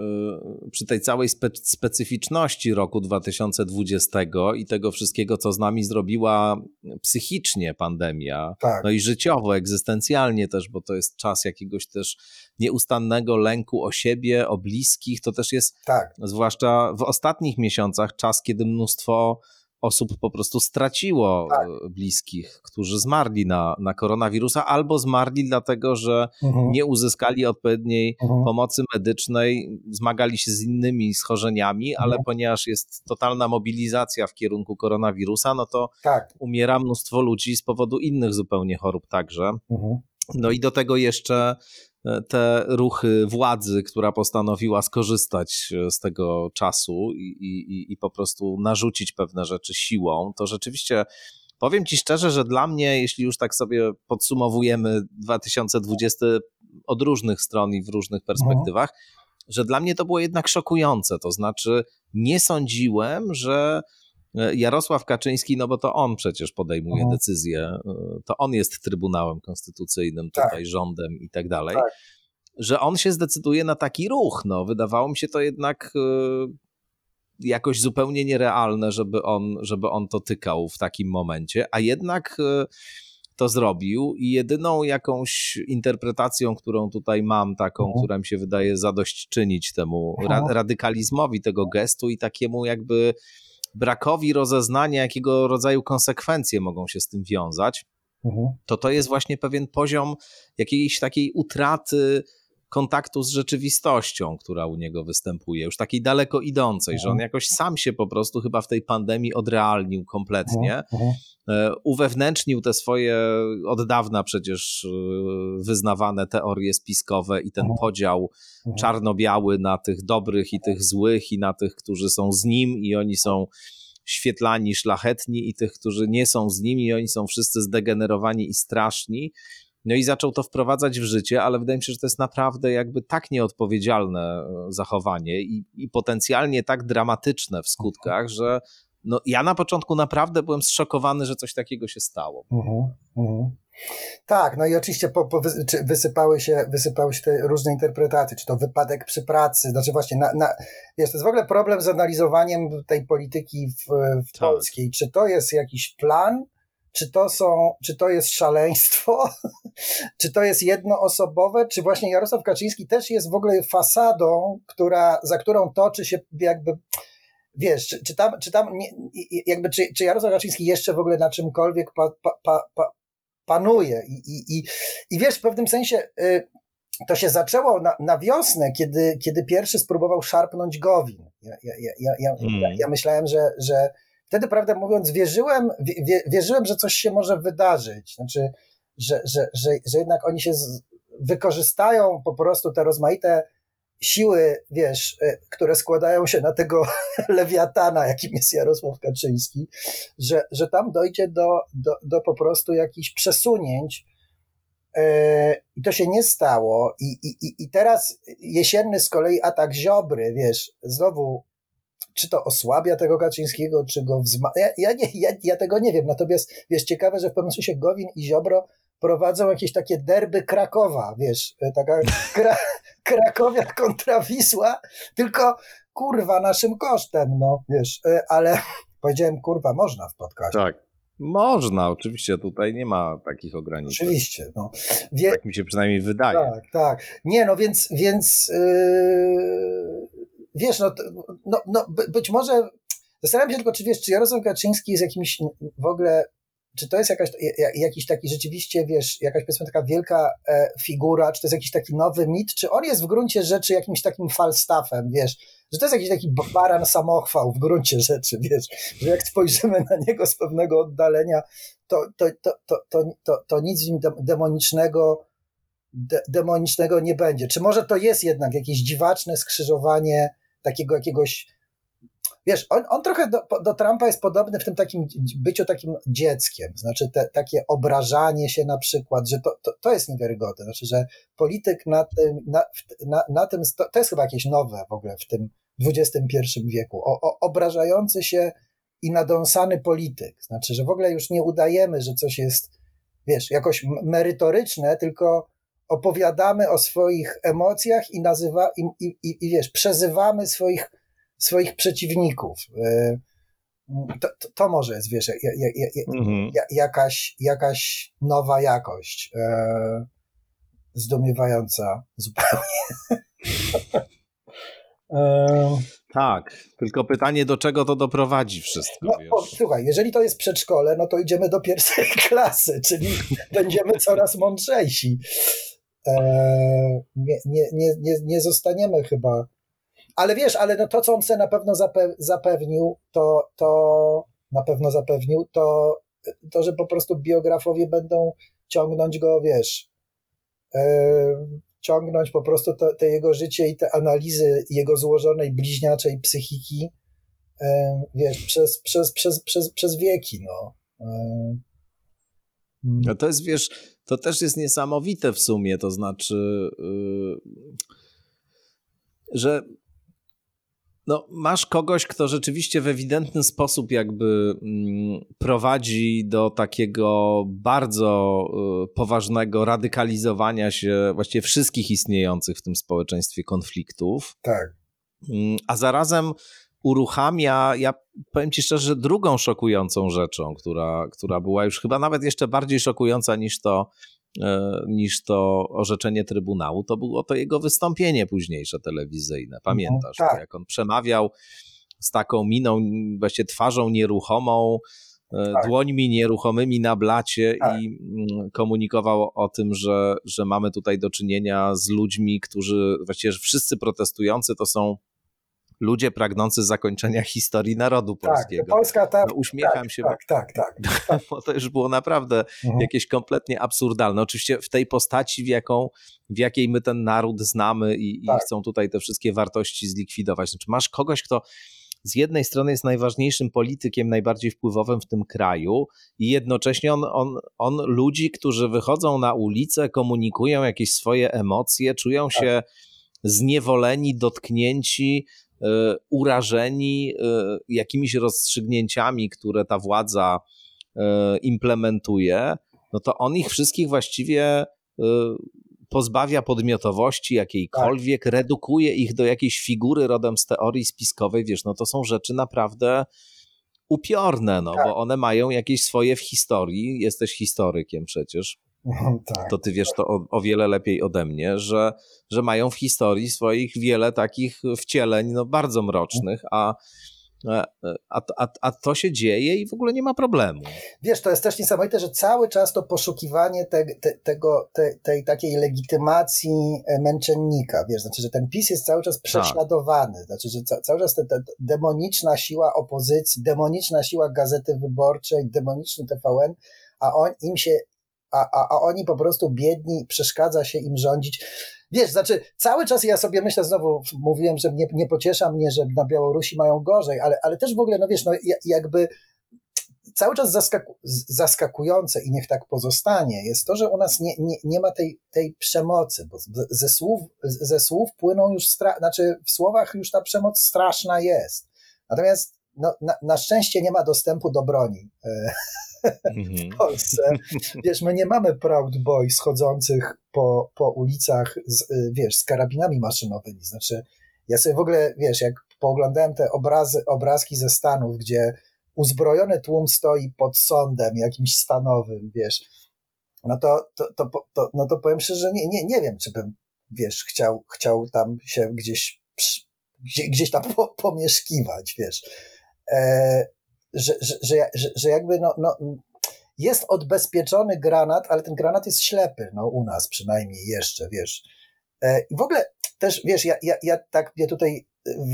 y, przy tej całej spe specyficzności roku 2020 i tego wszystkiego, co z nami zrobiła psychicznie pandemia, tak. no i życiowo, egzystencjalnie też, bo to jest czas jakiegoś też nieustannego lęku o siebie, o bliskich, to też jest, tak. zwłaszcza w ostatnich miesiącach, czas, kiedy mnóstwo osób po prostu straciło tak. E, bliskich, którzy zmarli na, na koronawirusa, albo zmarli dlatego, że mhm. nie uzyskali odpowiedniej mhm. pomocy medycznej, zmagali się z innymi schorzeniami, mhm. ale ponieważ jest totalna mobilizacja w kierunku koronawirusa, no to tak. umiera mnóstwo ludzi z powodu innych zupełnie chorób także. Mhm. No i do tego jeszcze E, te ruchy władzy, która postanowiła skorzystać e, z tego czasu i, i, i po prostu narzucić pewne rzeczy siłą, to rzeczywiście powiem Ci szczerze, że dla mnie, jeśli już tak sobie podsumowujemy 2020 od różnych stron i w różnych perspektywach, że dla mnie to było jednak szokujące. To znaczy, nie sądziłem, że Jarosław Kaczyński, no bo to on przecież podejmuje mhm. decyzje, to on jest Trybunałem Konstytucyjnym, tak. tutaj rządem i tak dalej, tak. że on się zdecyduje na taki ruch. No, wydawało mi się to jednak e, jakoś zupełnie nierealne, żeby on, żeby on to tykał w takim momencie, a jednak e, to zrobił i jedyną jakąś interpretacją, którą tutaj mam, taką, mhm. która mi się wydaje zadośćczynić temu ra radykalizmowi tego gestu i takiemu jakby brakowi rozeznania, jakiego rodzaju konsekwencje mogą się z tym wiązać, mhm. to to jest właśnie pewien poziom jakiejś takiej utraty kontaktu z rzeczywistością, która u niego występuje, już takiej daleko idącej, że on jakoś sam się po prostu chyba w tej pandemii odrealnił kompletnie, e, uwewnętrznił te swoje od dawna przecież e, wyznawane teorie spiskowe i ten podział czarno-biały na tych dobrych i tych złych i na tych, którzy są z nim i oni są świetlani, szlachetni i tych, którzy nie są z nimi i oni są wszyscy zdegenerowani i straszni. No i zaczął to wprowadzać w życie, ale wydaje mi się, że to jest naprawdę jakby tak nieodpowiedzialne e, zachowanie i, i potencjalnie tak dramatyczne w skutkach, że no, ja na początku naprawdę byłem zszokowany, że coś takiego się stało. Uh-huh, uh-huh. Tak, no i oczywiście po, po wysypały, się, wysypały się te różne interpretacje, czy to wypadek przy pracy, znaczy właśnie, na, na, wiesz, to jest w ogóle problem z analizowaniem tej polityki w, w tak. polskiej. Czy to jest jakiś plan, czy to są, czy to jest szaleństwo, czy to jest jednoosobowe, czy właśnie Jarosław Kaczyński też jest w ogóle fasadą, która, za którą toczy się jakby, wiesz, czy, czy tam, czy tam nie, jakby, czy, czy Jarosław Kaczyński jeszcze w ogóle na czymkolwiek pa, pa, pa, panuje i, i, i, i wiesz, w pewnym sensie y, to się zaczęło na, na wiosnę, kiedy, kiedy pierwszy spróbował szarpnąć Gowin. Ja, ja, ja, ja, ja, ja myślałem, że, że wtedy, prawdę mówiąc, wierzyłem, wierzyłem, że coś się może wydarzyć. Znaczy, że, że, że, że jednak oni się wykorzystają po prostu te rozmaite siły, wiesz, e, które składają się na tego lewiatana, jakim jest Jarosław Kaczyński, że, że tam dojdzie do, do, do po prostu jakichś przesunięć. E, I to się nie stało. I, i, I teraz jesienny z kolei atak Ziobry, wiesz, znowu czy to osłabia tego Kaczyńskiego, czy go wzmacnia. Ja, ja, nie, ja, ja tego nie wiem. Natomiast wiesz, ciekawe, że w pewnym sensie Gowin i Ziobro prowadzą jakieś takie derby Krakowa, wiesz, e, taka kra, Krakowia kontra Wisła, tylko kurwa naszym kosztem, no wiesz, e, ale powiedziałem kurwa, można w podcaście. Tak. Można, oczywiście, tutaj nie ma takich ograniczeń. Oczywiście. No. Wie... Tak mi się przynajmniej wydaje. Tak, tak. Nie, no więc, więc yy wiesz, no, no, no być może, zastanawiam się tylko, czy wiesz, czy Jarosław Kaczyński jest jakimś w ogóle, czy to jest jakaś, jakiś taki rzeczywiście, wiesz, jakaś powiedzmy taka wielka e, figura, czy to jest jakiś taki nowy mit, czy on jest w gruncie rzeczy jakimś takim falstaffem, wiesz, że to jest jakiś taki baran samochwał w gruncie rzeczy, wiesz, że jak spojrzymy na niego z pewnego oddalenia, to, to, to, to, to, to, to nic w nim demonicznego de, demonicznego nie będzie. Czy może to jest jednak jakieś dziwaczne skrzyżowanie takiego jakiegoś. Wiesz, on, on trochę do, do Trumpa jest podobny w tym takim byciu takim dzieckiem. Znaczy, te, takie obrażanie się na przykład, że to, to, to jest niewiarygodne. Znaczy, że polityk na tym, na, na, na tym to, to jest chyba jakieś nowe w ogóle w tym XXI wieku. O, o, obrażający się i nadąsany polityk. Znaczy, że w ogóle już nie udajemy, że coś jest, wiesz, jakoś merytoryczne, tylko opowiadamy o swoich emocjach i nazywa, i, i, i wiesz, przezywamy swoich, swoich przeciwników. E, to, to, to może jest, wiesz, mhm. jakaś, jakaś nowa jakość, e, zdumiewająca zupełnie. e, tak, tylko pytanie, do czego to doprowadzi wszystko. No, o, słuchaj, jeżeli to jest przedszkole, no to idziemy do pierwszej klasy, czyli będziemy coraz mądrzejsi. E, nie, nie, nie, nie zostaniemy chyba. Ale wiesz, ale no to, co on sobie na pewno zapewnił, to, to na pewno zapewnił, to, to, że po prostu biografowie będą ciągnąć go, wiesz, e, ciągnąć po prostu te jego życie i te analizy jego złożonej bliźniaczej psychiki, e, wiesz, przez, przez, przez, przez, przez wieki, no. No to jest, wiesz, to też jest niesamowite w sumie, to znaczy, yy, że no, masz kogoś, kto rzeczywiście w ewidentny sposób jakby mm, prowadzi do takiego bardzo y, poważnego radykalizowania się właściwie wszystkich istniejących w tym społeczeństwie konfliktów. Tak. Mm, a zarazem uruchamia, ja powiem ci szczerze, drugą szokującą rzeczą, która, która była już chyba nawet jeszcze bardziej szokująca niż to, e, niż to orzeczenie Trybunału, to było to jego wystąpienie późniejsze telewizyjne. Pamiętasz, no, tak. jak on przemawiał z taką miną, właśnie twarzą nieruchomą, tak. dłońmi nieruchomymi na blacie tak. i mm, komunikował o tym, że, że mamy tutaj do czynienia z ludźmi, którzy właściwie wszyscy protestujący to są ludzie pragnący zakończenia historii narodu tak, polskiego. Tak, Polska tak. No, uśmiecham tak, się. Tak, tak, tak. tak. Bo to już było naprawdę mhm. jakieś kompletnie absurdalne. Oczywiście w tej postaci, w, jaką, w jakiej my ten naród znamy i, i tak. chcą tutaj te wszystkie wartości zlikwidować. Znaczy, masz kogoś, kto z jednej strony jest najważniejszym politykiem, najbardziej wpływowym w tym kraju, i jednocześnie on, on, on ludzi, którzy wychodzą na ulicę, komunikują jakieś swoje emocje, czują tak. się zniewoleni, dotknięci, urażeni e, jakimiś rozstrzygnięciami, które ta władza e, implementuje, no to on ich wszystkich właściwie pozbawia podmiotowości jakiejkolwiek, tak. redukuje ich do jakiejś figury rodem z teorii spiskowej, wiesz, no to są rzeczy naprawdę upiorne, no tak. bo one mają jakieś swoje w historii, jesteś historykiem przecież. Tak, to ty wiesz to o, o, wiele lepiej ode mnie, że, że mają w historii swoich wiele takich wcieleń no, bardzo mrocznych, a, a, a, a to się dzieje i w ogóle nie ma problemu. Wiesz, to jest też niesamowite, że cały czas to poszukiwanie te, te, tego, te, tej takiej legitymacji e, męczennika, wiesz, znaczy, że ten PiS jest cały czas tak. prześladowany, tak. znaczy, że ca, cały czas ta demoniczna siła opozycji, demoniczna siła Gazety Wyborczej, demoniczny TVN, a on, im się a, a, a oni po prostu biedni, przeszkadza się im rządzić. Wiesz, znaczy cały czas ja sobie myślę, znowu mówiłem, że nie, nie pociesza mnie, że na Białorusi mają gorzej, ale, ale też w ogóle, no wiesz, no jakby cały czas zaskaku, zaskakujące i niech tak pozostanie jest to, że u nas nie, nie, nie ma tej, tej przemocy, bo ze słów, ze słów płyną już, stra- znaczy w słowach już ta przemoc straszna jest. Natomiast no, na, na szczęście nie ma dostępu do broni. E, w Polsce. Wiesz, my nie mamy Proud Boys chodzących po, po ulicach z, y, wiesz, z karabinami maszynowymi. Znaczy, ja sobie w ogóle, wiesz, jak pooglądałem te obrazy, obrazki ze Stanów, gdzie uzbrojony tłum stoi pod sądem jakimś stanowym, wiesz, no to, to, to, to, no to powiem szczerze, nie, nie, nie wiem, czy bym, wiesz, chciał, chciał tam się gdzieś, gdzieś, gdzieś tam po, pomieszkiwać, wiesz. E, że, że, że, że jakby no, no, jest odbezpieczony granat, ale ten granat jest ślepy, no u nas przynajmniej jeszcze, wiesz. E, I w ogóle też, wiesz, ja, ja, ja tak mnie tutaj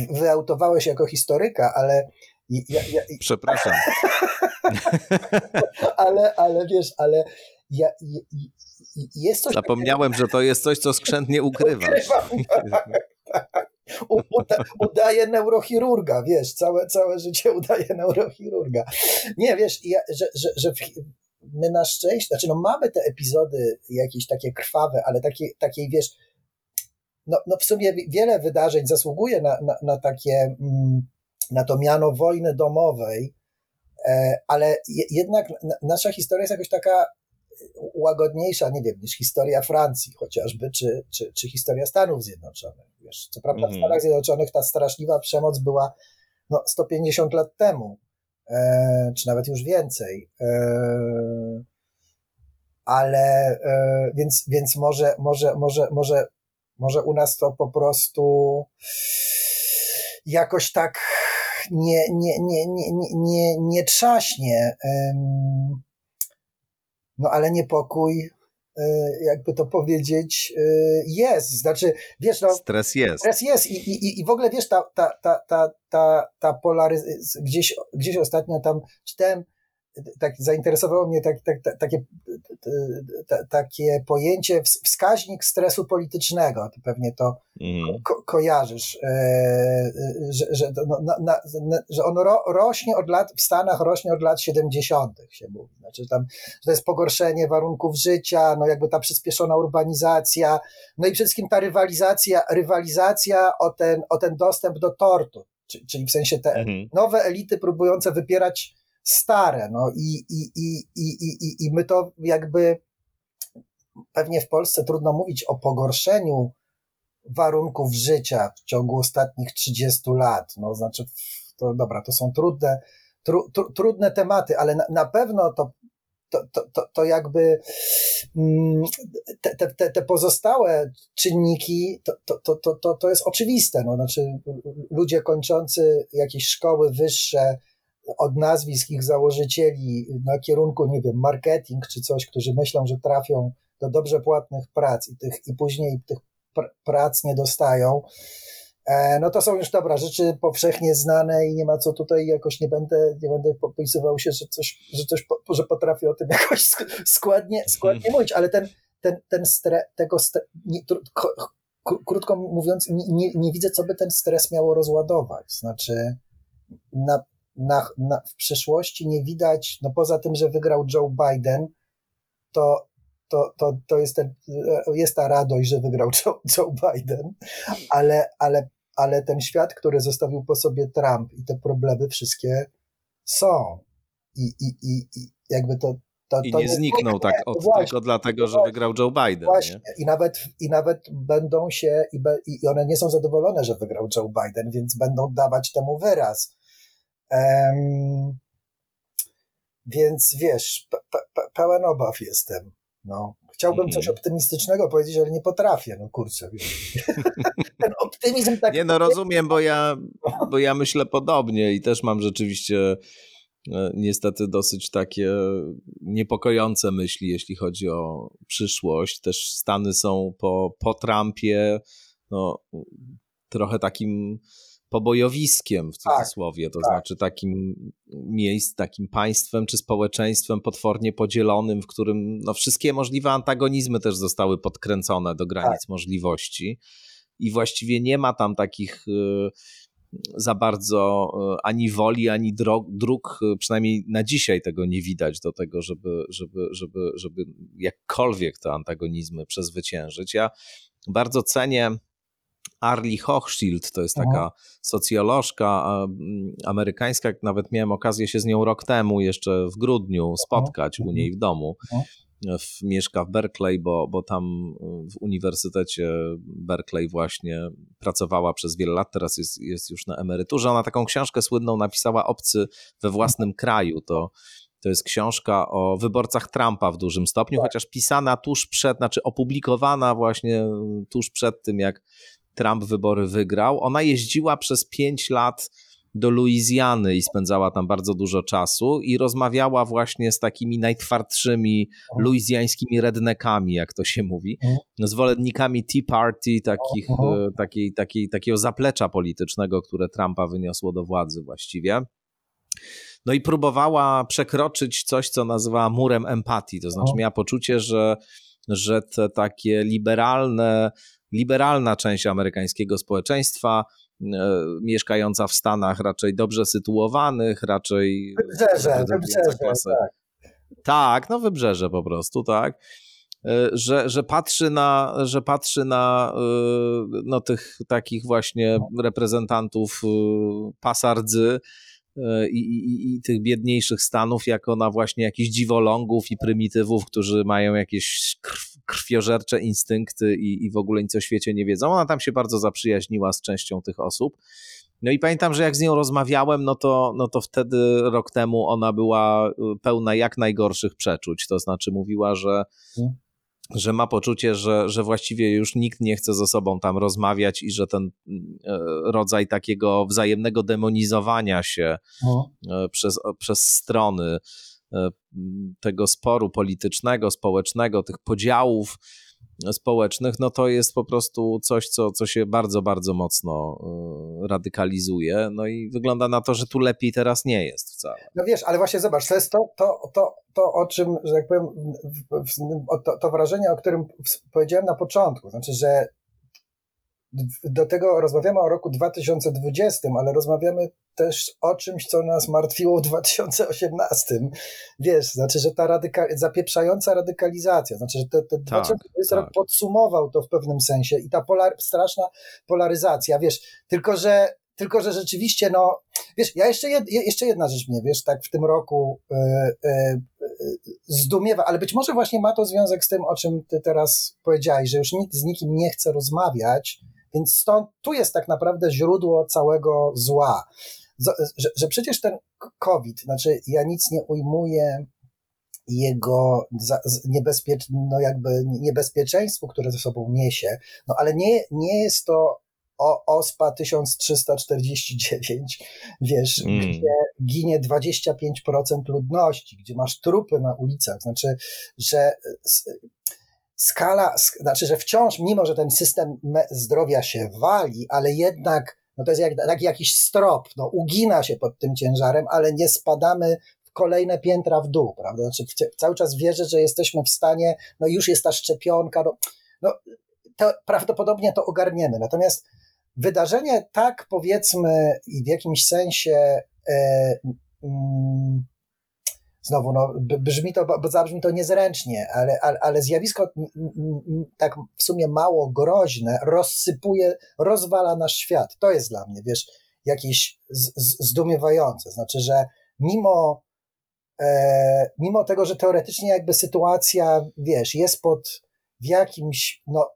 wyautowałeś jako historyka, ale ja, ja, Przepraszam. ale, ale wiesz, ale ja, jest coś. Zapomniałem, takiego... że to jest coś, co skrzętnie ukrywasz. Ukrywam, tak, tak uda, udaje neurochirurga, wiesz, całe, całe życie udaje neurochirurga. Nie, wiesz, ja, że, że, że my na szczęście, znaczy no mamy te epizody jakieś takie krwawe, ale takie, takiej, wiesz, no, no w sumie wiele wydarzeń zasługuje na, na, na takie, mm, na to miano wojny domowej, e, ale jednak nasza historia jest jakoś taka łagodniejsza, nie wiem, niż historia Francji chociażby, czy, czy, czy historia Stanów Zjednoczonych. Wiesz, co prawda w mhm. Stanach Zjednoczonych ta straszliwa przemoc była no, 150 lat temu, e, czy nawet już więcej. E, ale e, więc, więc może, może, może, może, może u nas to po prostu jakoś tak nie, nie, nie, nie, nie, nie, nie trzaśnie. No ale niepokój, e, jakby to powiedzieć, e, jest. Znaczy, wiesz, no, stres jest. Stres jest i, i, i w ogóle wiesz, ta, ta, ta, ta, ta, ta polaryzacja, gdzieś, gdzieś ostatnio tam czytałem, tak zainteresowało mnie tak, tak, tak, takie, takie pojęcie wskaźnik stresu politycznego. Ty pewnie to mm. ko kojarzysz, e, że, że, no, na, na, że on ro, rośnie od lat, w Stanach rośnie od lat 70. się mówi. Znaczy tam, że to jest pogorszenie warunków życia, no jakby ta przyspieszona urbanizacja, no i przede wszystkim ta rywalizacja, rywalizacja o ten, o ten dostęp do tortu, czyli w sensie te mm. nowe elity próbujące wypierać stare, no i, i, i, i, i, i my to jakby pewnie w Polsce trudno mówić o pogorszeniu warunków życia w ciągu ostatnich 30 lat. No, znaczy, to dobra, to są trudne, tru, tru, trudne tematy, ale na, na pewno to, to, to, to, to jakby mm, te, te, te pozostałe czynniki, to, to, to, to, to jest oczywiste. No, znaczy, ludzie kończący jakieś szkoły wyższe, od nazwisk ich założycieli na kierunku, nie wiem, marketing czy coś, którzy myślą, że trafią do dobrze płatnych prac i, tych, i później tych pr prac nie dostają, e, no to są już dobra rzeczy powszechnie znane i nie ma co tutaj jakoś nie będę, nie będę popisywał się, że coś, że coś że potrafię o tym jakoś składnie, składnie mówić, ale ten, ten, ten stre, tego stre, nie, krótko mówiąc, nie, nie widzę, co by ten stres miało rozładować. Znaczy, na, na, na, w przyszłości nie widać, no poza tym, że wygrał Joe Biden, to, to, to, to jest, ten, jest ta radość, że wygrał Joe, Joe Biden, ale, ale, ale ten świat, który zostawił po sobie Trump i te problemy wszystkie są. I, i, i, i jakby to, to, I to nie zniknął tak od właśnie, tylko dlatego, że wygrał Joe Biden. Właśnie. I, nawet, I nawet będą się, i, be, i one nie są zadowolone, że wygrał Joe Biden, więc będą dawać temu wyraz. Um, więc wiesz, pe, pe, pełen obaw jestem. No. Chciałbym coś mhm. optymistycznego powiedzieć, ale nie potrafię, no kurczę. Ten optymizm tak... Nie no, rozumiem, bo ja, bo ja myślę podobnie i też mam rzeczywiście E, niestety dosyć takie niepokojące myśli, jeśli chodzi o przyszłość. Też Stany są po, po Trumpie no, trochę takim pobojowiskiem w tak, cudzysłowie, to tak. znaczy takim miejsc, takim państwem czy społeczeństwem potwornie podzielonym, w którym no, wszystkie możliwe antagonizmy też zostały podkręcone do granic tak. możliwości i właściwie nie ma tam takich y, za bardzo e, ani woli, ani dróg, e, przynajmniej na dzisiaj tego nie widać do tego, żeby, żeby, żeby, żeby jakkolwiek te antagonizmy przezwyciężyć. Ja bardzo cenię Arlie Hochschild, to jest taka socjolożka amerykańska, nawet miałem okazję się z nią rok temu, jeszcze w grudniu, spotkać u niej w domu. W, mieszka w Berkeley, bo, bo tam y, w Uniwersytecie Berkeley właśnie pracowała przez wiele lat, teraz jest, jest już na emeryturze. Ona taką książkę słynną napisała Obcy we własnym kraju. To, to jest książka o wyborcach Trumpa w dużym stopniu, chociaż pisana tuż przed, znaczy opublikowana właśnie tuż przed tym, jak Trump wybory wygrał. Ona jeździła przez pięć lat do Luizjany i spędzała tam bardzo dużo czasu i rozmawiała właśnie z takimi najtwardszymi luizjańskimi rednekami, jak to się mówi, mhm. zwolennikami Tea Party, takich, e, takiej, takiej, takiego zaplecza politycznego, które Trumpa wyniosło do władzy właściwie. No i próbowała przekroczyć coś, co nazywała murem empatii, to znaczy miała poczucie, że, że te takie liberalne, liberalna część amerykańskiego społeczeństwa E, mieszkająca w Stanach, raczej dobrze sytuowanych, raczej. Wybrzeże, wybrzeże. Tak. tak, no wybrzeże po prostu, tak. E, że, że patrzy na, że patrzy na e, no, tych takich właśnie reprezentantów pasardzy, i, i, i, tych biedniejszych stanów, jako na właśnie jakichś dziwolągów i prymitywów, którzy mają jakieś krw, krwiożercze instynkty i, i w ogóle nic o świecie nie wiedzą. Ona tam się bardzo zaprzyjaźniła z częścią tych osób. No i pamiętam, że jak z nią rozmawiałem, no to, no to wtedy rok temu ona była y, pełna jak najgorszych przeczuć. To znaczy mówiła, że hmm że ma poczucie, że, że właściwie już nikt nie chce ze sobą tam rozmawiać i że ten e, rodzaj takiego wzajemnego demonizowania się no. E, przez, przez strony e, tego sporu politycznego, społecznego, tych podziałów społecznych, no to jest po prostu coś, co, co się bardzo, bardzo mocno radykalizuje. No i wygląda na to, że tu lepiej teraz nie jest wcale. No wiesz, ale właśnie zobacz, to jest to, to, to, to o czym, że tak powiem, to, to wrażenie, o którym powiedziałem na początku, znaczy, że do tego rozmawiamy o roku 2020, ale rozmawiamy też o czymś, co nas martwiło w 2018. Wiesz, znaczy, że ta radyka zapieprzająca radykalizacja, znaczy, że ten, ten tak, 2020 tak. rok podsumował to w pewnym sensie i ta polar, straszna polaryzacja, wiesz, tylko że tylko, że rzeczywiście, no, wiesz, ja jeszcze, jed, jeszcze jedna rzecz mnie, wiesz, tak w tym roku yy, yy, zdumiewa, ale być może właśnie ma to związek z tym, o czym ty teraz powiedziałeś, że już nikt z nikim nie chce rozmawiać, więc stąd tu jest tak naprawdę źródło całego zła. Że, że przecież ten COVID, znaczy ja nic nie ujmuję jego niebezpiecz, no jakby niebezpieczeństwu, które ze sobą niesie, no ale nie, nie jest to o, OSPA 1349, wiesz, mm. gdzie ginie 25% ludności, gdzie masz trupy na ulicach, znaczy, że skala, znaczy, że wciąż, mimo że ten system zdrowia się wali, ale jednak, no to jest jak, jak jakiś strop, no ugina się pod tym ciężarem, ale nie spadamy w kolejne piętra w dół, prawda? Znaczy, cały czas wierzę, że jesteśmy w stanie, no już jest ta szczepionka, no, no to prawdopodobnie to ogarniemy. Natomiast wydarzenie tak, powiedzmy, i w jakimś sensie, e, mm, znowu, no, brzmi to, bo zabrzmi to niezręcznie, ale, ale, ale zjawisko tak w sumie mało groźne rozsypuje, rozwala nasz świat. To jest dla mnie, wiesz, jakieś z, z, zdumiewające. Znaczy, że mimo, e, mimo tego, że teoretycznie jakby sytuacja, wiesz, jest pod w jakimś, no,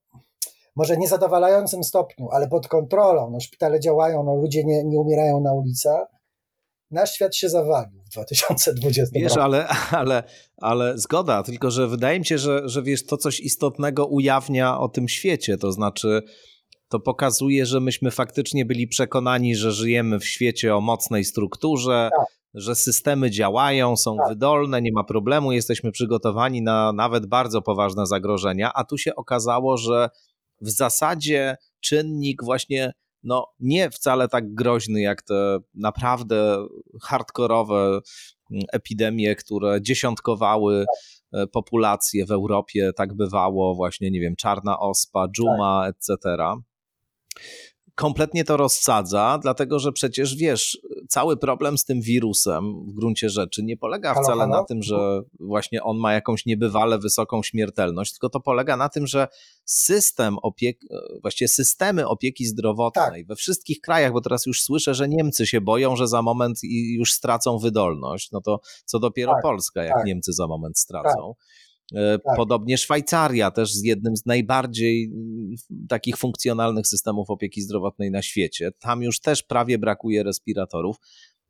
może niezadowalającym stopniu, ale pod kontrolą, no, szpitale działają, no, ludzie nie, nie umierają na ulicach, nasz świat się zawalił w 2020 wiesz, roku. Ale, ale, ale zgoda, tylko że wydaje mi się, że, że wiesz, to coś istotnego ujawnia o tym świecie, to znaczy to pokazuje, że myśmy faktycznie byli przekonani, że żyjemy w świecie o mocnej strukturze, tak. że systemy działają, są tak. wydolne, nie ma problemu, jesteśmy przygotowani na nawet bardzo poważne zagrożenia, a tu się okazało, że w zasadzie czynnik właśnie no nie wcale tak groźny jak te naprawdę hardkorowe mm, epidemie, które dziesiątkowały e, populację w Europie, tak bywało, właśnie, nie wiem, czarna ospa, dżuma, tak. etc kompletnie to rozsadza, dlatego że przecież wiesz, cały problem z tym wirusem w gruncie rzeczy nie polega halo, wcale halo? na tym, że właśnie on ma jakąś niebywale wysoką śmiertelność, tylko to polega na tym, że system opieki, właściwie systemy opieki zdrowotnej tak. we wszystkich krajach, bo teraz już słyszę, że Niemcy się boją, że za moment już stracą wydolność, no to co dopiero tak, Polska, jak tak. Niemcy za moment stracą. Tak. E, tak. Podobnie Szwajcaria też z jednym z najbardziej takich funkcjonalnych systemów opieki zdrowotnej na świecie. Tam już też prawie brakuje respiratorów.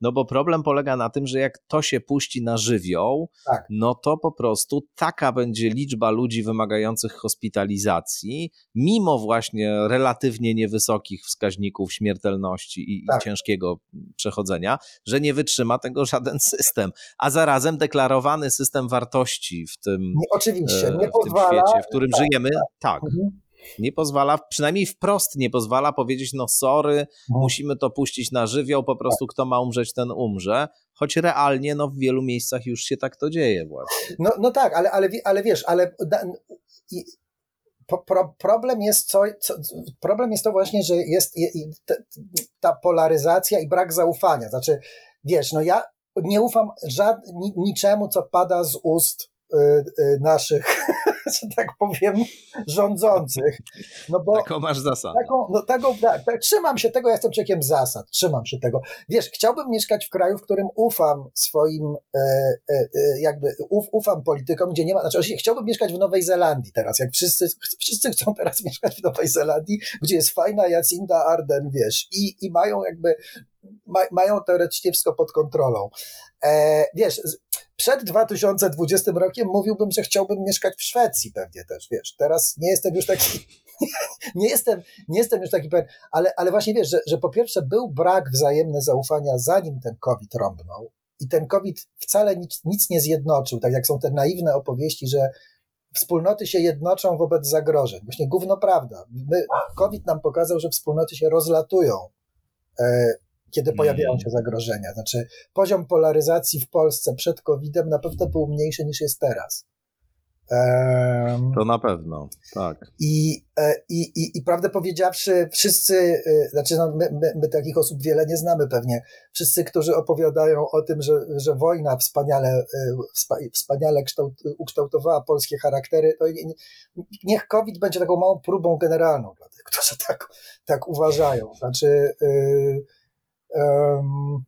No bo problem polega na tym, że jak to się puści na żywioł, tak. no to po prostu taka będzie liczba ludzi wymagających hospitalizacji, mimo właśnie relatywnie niewysokich wskaźników śmiertelności i, tak. i ciężkiego przechodzenia, że nie wytrzyma tego żaden system. A zarazem deklarowany system wartości w tym, nie, oczywiście, nie w pozwala, tym świecie, w którym tak, żyjemy, tak. tak. Mhm nie pozwala, przynajmniej wprost nie pozwala powiedzieć, no sorry, no. musimy to puścić na żywioł, po prostu kto ma umrzeć, ten umrze. Choć realnie no, w wielu miejscach już się tak to dzieje właśnie. No, no tak, ale, ale, ale wiesz, ale pro, problem jest co, co, problem jest to właśnie, że jest ta polaryzacja i brak zaufania. Znaczy, wiesz, no ja nie ufam żad, niczemu, co pada z ust y, y, naszych że tak powiem, rządzących. No bo taką masz zasadę. Taką, no, taką, tak, tak, trzymam się tego, ja jestem człowiekiem zasad, trzymam się tego. Wiesz, chciałbym mieszkać w kraju, w którym ufam swoim, e, e, e jakby uf, ufam politykom, gdzie nie ma, znaczy chciałbym mieszkać w Nowej Zelandii teraz, jak wszyscy, wszyscy chcą teraz mieszkać w Nowej Zelandii, gdzie jest fajna Jacinda Arden, wiesz, i, i mają jakby, ma, mają teoretycznie wszystko pod kontrolą. E, wiesz, przed 2020 rokiem mówiłbym, że chciałbym mieszkać w Szwecji pewnie też, wiesz. Teraz nie jestem już taki, nie jestem, nie jestem już taki pewien, ale, ale właśnie wiesz, że, że po pierwsze był brak wzajemnego zaufania zanim ten COVID rąbnął i ten COVID wcale nic, nic nie zjednoczył, tak jak są te naiwne opowieści, że wspólnoty się jednoczą wobec zagrożeń. Właśnie gówno prawda. My, COVID nam pokazał, że wspólnoty się rozlatują. Kiedy pojawiają mm. się zagrożenia. Znaczy, poziom polaryzacji w Polsce przed COVID-em na pewno był mniejszy niż jest teraz. Um, to na pewno, tak. I, e, i, i, i prawdę powiedziawszy, wszyscy, e, znaczy no, my, my, my, takich osób wiele nie znamy pewnie, wszyscy, którzy opowiadają o tym, że, że wojna wspaniale, e, wspaniale kształt, ukształtowała polskie charaktery, to niech COVID będzie taką małą próbą generalną dla tych, którzy tak, tak uważają. Znaczy, yy, Um,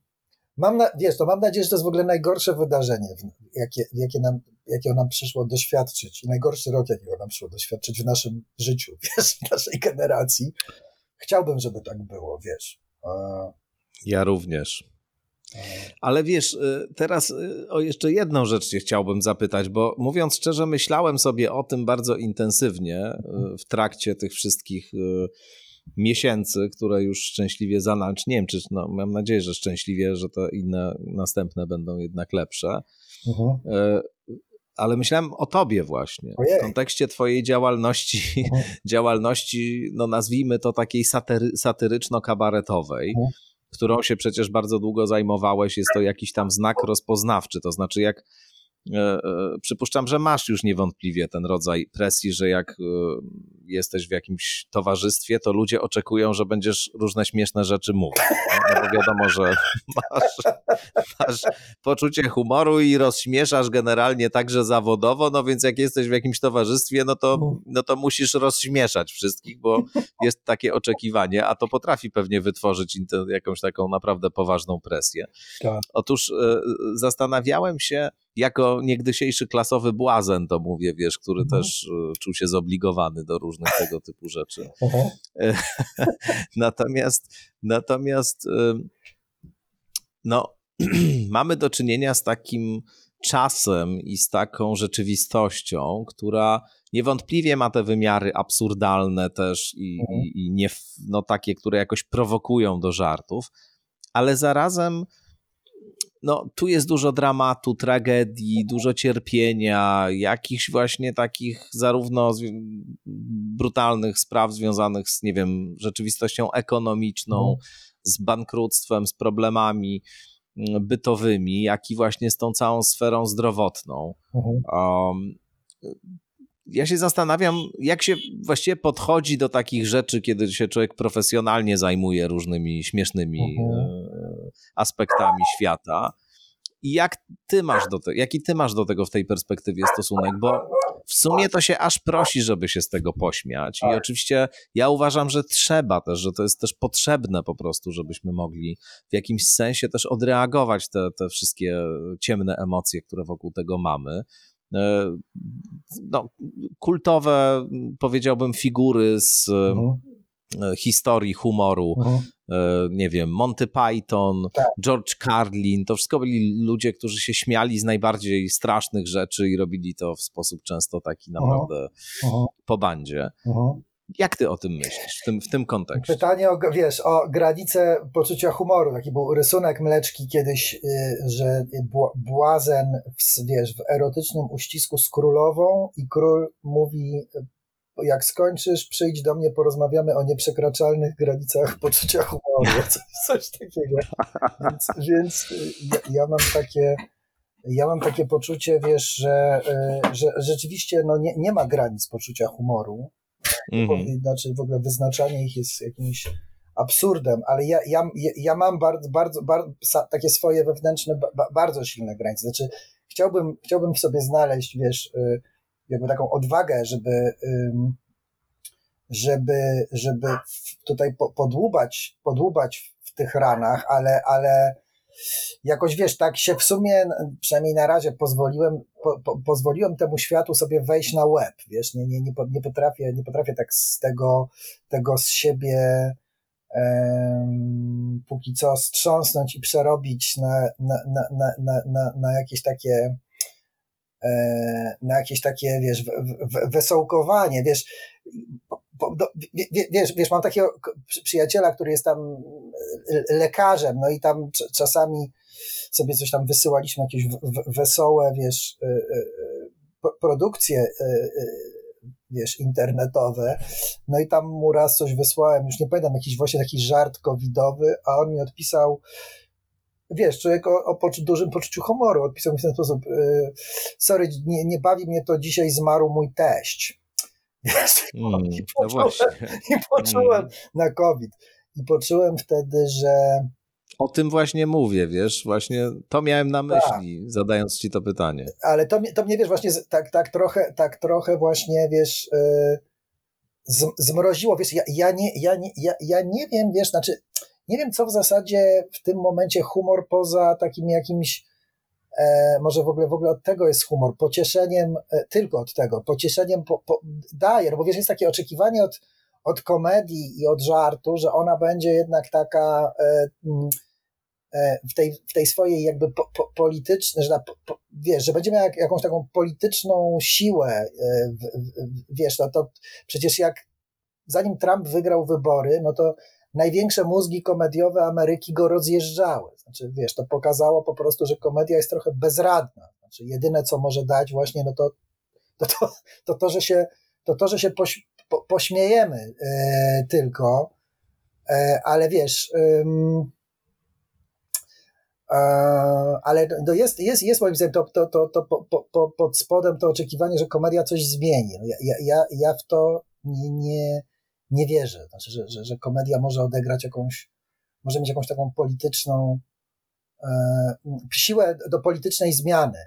mam, na, wiesz, to mam nadzieję, że to jest w ogóle najgorsze wydarzenie, jakie, jakie, nam, jakie nam przyszło doświadczyć. I najgorszy rok, jakiego nam przyszło doświadczyć w naszym życiu, wiesz, w naszej generacji. Chciałbym, żeby tak było, wiesz. Ja również. Ale wiesz, y, teraz y, o jeszcze jedną rzecz cię chciałbym zapytać, bo mówiąc szczerze, myślałem sobie o tym bardzo intensywnie y, w trakcie tych wszystkich miesięcy, które już szczęśliwie za nami, nie wiem, czy no, mam nadzieję, że szczęśliwie, że te inne następne będą jednak lepsze. Mhm. E, ale myślałem o tobie właśnie, Ojej. w kontekście twojej działalności, mhm. działalności, no nazwijmy to takiej satyry, satyryczno-kabaretowej, mhm. którą się przecież bardzo długo zajmowałeś, jest to jakiś tam znak rozpoznawczy, to znaczy jak przypuszczam, że masz już niewątpliwie ten rodzaj presji, że jak e, jesteś w jakimś towarzystwie, to ludzie oczekują, że będziesz różne śmieszne rzeczy mówił. No, bo wiadomo, że masz, masz poczucie humoru i rozśmieszasz generalnie także zawodowo, no więc jak jesteś w jakimś towarzystwie, no to, no. no to musisz rozśmieszać wszystkich, bo jest takie oczekiwanie, a to potrafi pewnie wytworzyć jakąś taką naprawdę poważną presję. Tak. Otóż zastanawiałem się, jako niegdysiejszy klasowy błazen to mówię, wiesz, który mhm. też e, czuł się zobligowany do różnych tego typu rzeczy. Mhm. natomiast, natomiast e, no, mamy do czynienia z takim czasem i z taką rzeczywistością, która niewątpliwie ma te wymiary absurdalne też i, mhm. i, i nie, no, takie, które jakoś prowokują do żartów, ale zarazem no, tu jest dużo dramatu, tragedii, dużo cierpienia, jakichś właśnie takich zarówno brutalnych spraw związanych z, nie wiem, rzeczywistością ekonomiczną, mhm. z bankructwem, z problemami mm, bytowymi, jak i właśnie z tą całą sferą zdrowotną. Um, ja się zastanawiam, jak się właściwie podchodzi do takich rzeczy, kiedy się człowiek profesjonalnie zajmuje różnymi śmiesznymi mhm. E, aspektami świata. I jak ty masz do tego, jaki ty masz do tego w tej perspektywie stosunek? Bo w sumie to się aż prosi, żeby się z tego pośmiać. I tak. oczywiście ja uważam, że trzeba też, że to jest też potrzebne po prostu, żebyśmy mogli w jakimś sensie też odreagować te, te wszystkie ciemne emocje, które wokół tego mamy. E, no, kultowe, powiedziałbym, figury z mhm. E, historii humoru, mhm. E, nie wiem, Monty Python, tak. George Carlin, to wszystko byli ludzie, którzy się śmiali z najbardziej strasznych rzeczy i robili to w sposób często taki mhm. naprawdę po bandzie. Jak ty o tym myślisz w tym, w tym kontekście? Pytanie, o, wiesz, o granicę poczucia humoru. Taki był rysunek Mleczki kiedyś, y, że błazen, w, wiesz, w erotycznym uścisku z królową i król mówi, jak skończysz, przyjdź do mnie, porozmawiamy o nieprzekraczalnych granicach poczucia humoru. Coś, coś takiego. Więc, więc ja, ja mam takie ja mam takie poczucie, wiesz, że, y, że rzeczywiście no nie, nie ma granic poczucia humoru. Mm. Znaczy w ogóle wyznaczanie ich jest jakimś absurdem, ale ja, ja, ja mam bardzo, bardzo, bardzo takie swoje wewnętrzne, bardzo silne granice. Znaczy, chciałbym, chciałbym w sobie znaleźć, wiesz, y, jakby taką odwagę, żeby, żeby, żeby tutaj podłubać, podłubać w tych ranach, ale, ale jakoś wiesz, tak się w sumie, przynajmniej na razie pozwoliłem, po, po, pozwoliłem temu światu sobie wejść na łeb, wiesz, nie, nie, nie, nie, potrafię, nie potrafię tak z tego, tego z siebie um, póki co strząsnąć i przerobić na, na, na, na, na, na, na jakieś takie e, na jakieś takie, wiesz, wesołkowanie, wiesz, wiesz, wiesz, mam takiego przyjaciela, który jest tam e, lekarzem, no i tam czasami sobie coś tam wysyłaliśmy, jakieś wesołe, wiesz, e, e, produkcje, wiesz, internetowe. No i tam mu raz coś wysłałem, już nie pamiętam, jakiś właśnie taki żart covidowy, a on mi odpisał, wiesz, człowiek o, o poczu, dużym poczuciu humoru, odpisał mi w ten sposób, sorry, nie, nie bawi mnie to, dzisiaj zmarł mój teść. Mm, i, no poczułem, no I poczułem mm. na COVID. I poczułem wtedy, że. O tym właśnie mówię, wiesz, właśnie to miałem na myśli, tak. zadając ci to pytanie. Ale to, to mnie, wiesz, właśnie tak, tak, trochę, tak trochę właśnie, wiesz, yy, zmroziło, wiesz, ja, ja, nie, ja, nie, ja, ja nie wiem, wiesz, znaczy, nie wiem, co w zasadzie w tym momencie humor poza takim jakimś może w ogóle, w ogóle od tego jest humor, pocieszeniem, e, tylko od tego, pocieszeniem po, po, daje, no bo wiesz, jest takie oczekiwanie od, od komedii i od żartu, że ona będzie jednak taka e, mm, w tej, w tej swojej jakby po, po, politycznej, że wiesz, że będzie miała jakąś taką polityczną siłę, wiesz, no to przecież jak zanim Trump wygrał wybory, no to największe mózgi komediowe Ameryki go rozjeżdżały. Znaczy, wiesz, to pokazało po prostu, że komedia jest trochę bezradna. Znaczy, jedyne, co może dać właśnie, no to to, to, to, to że się, to, to, że się poś, po, pośmiejemy e, tylko, e, ale wiesz, e, ale to jest, jest, jest moim zdaniem to, to, to, to po, po, pod spodem to oczekiwanie, że komedia coś zmieni. No ja, ja, ja w to nie, nie, nie wierzę. Znaczy, że, że, że komedia może odegrać jakąś, może mieć jakąś taką polityczną e, siłę do politycznej zmiany.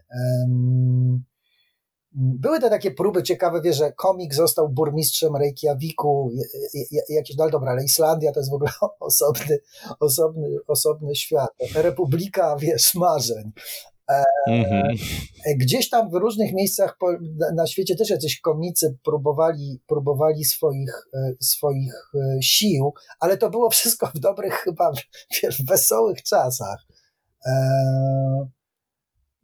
Były te takie próby ciekawe, wie, że komik został burmistrzem Reykjaviku, jakieś, no dobra, ale Islandia to jest w ogóle osobny, osobny, osobny świat. Republika, wiesz, marzeń. Mm-hmm. Gdzieś tam w różnych miejscach na świecie też jacyś komicy próbowali, próbowali swoich, e, swoich e, sił, ale to było wszystko w dobrych, chyba, wiesz, wesołych czasach.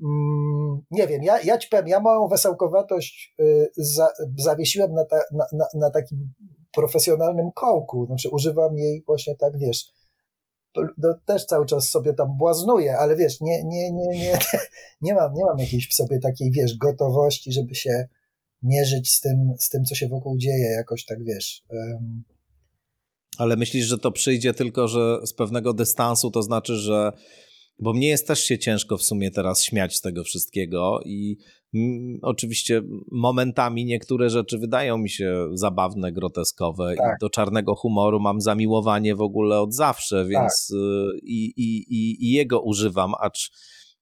Mm, nie wiem, ja, ja ci powiem, ja moją wesołkowatość za, zawiesiłem na, ta, na, na, na, takim profesjonalnym kołku, znaczy używam jej właśnie tak, wiesz, też cały czas sobie tam błaznuję, ale wiesz, nie, nie, nie, nie, nie, mam, nie mam jakiejś w sobie takiej, wiesz, gotowości, żeby się mierzyć z tym, z tym co się wokół dzieje, jakoś tak, wiesz... Ale myślisz, że to przyjdzie tylko, że z pewnego dystansu, to znaczy, że bo mnie jest też się ciężko w sumie teraz śmiać z tego wszystkiego i oczywiście momentami niektóre rzeczy wydają mi się zabawne, groteskowe tak. i do czarnego humoru mam zamiłowanie w ogóle od zawsze, więc tak. y, i, i, i jego używam, acz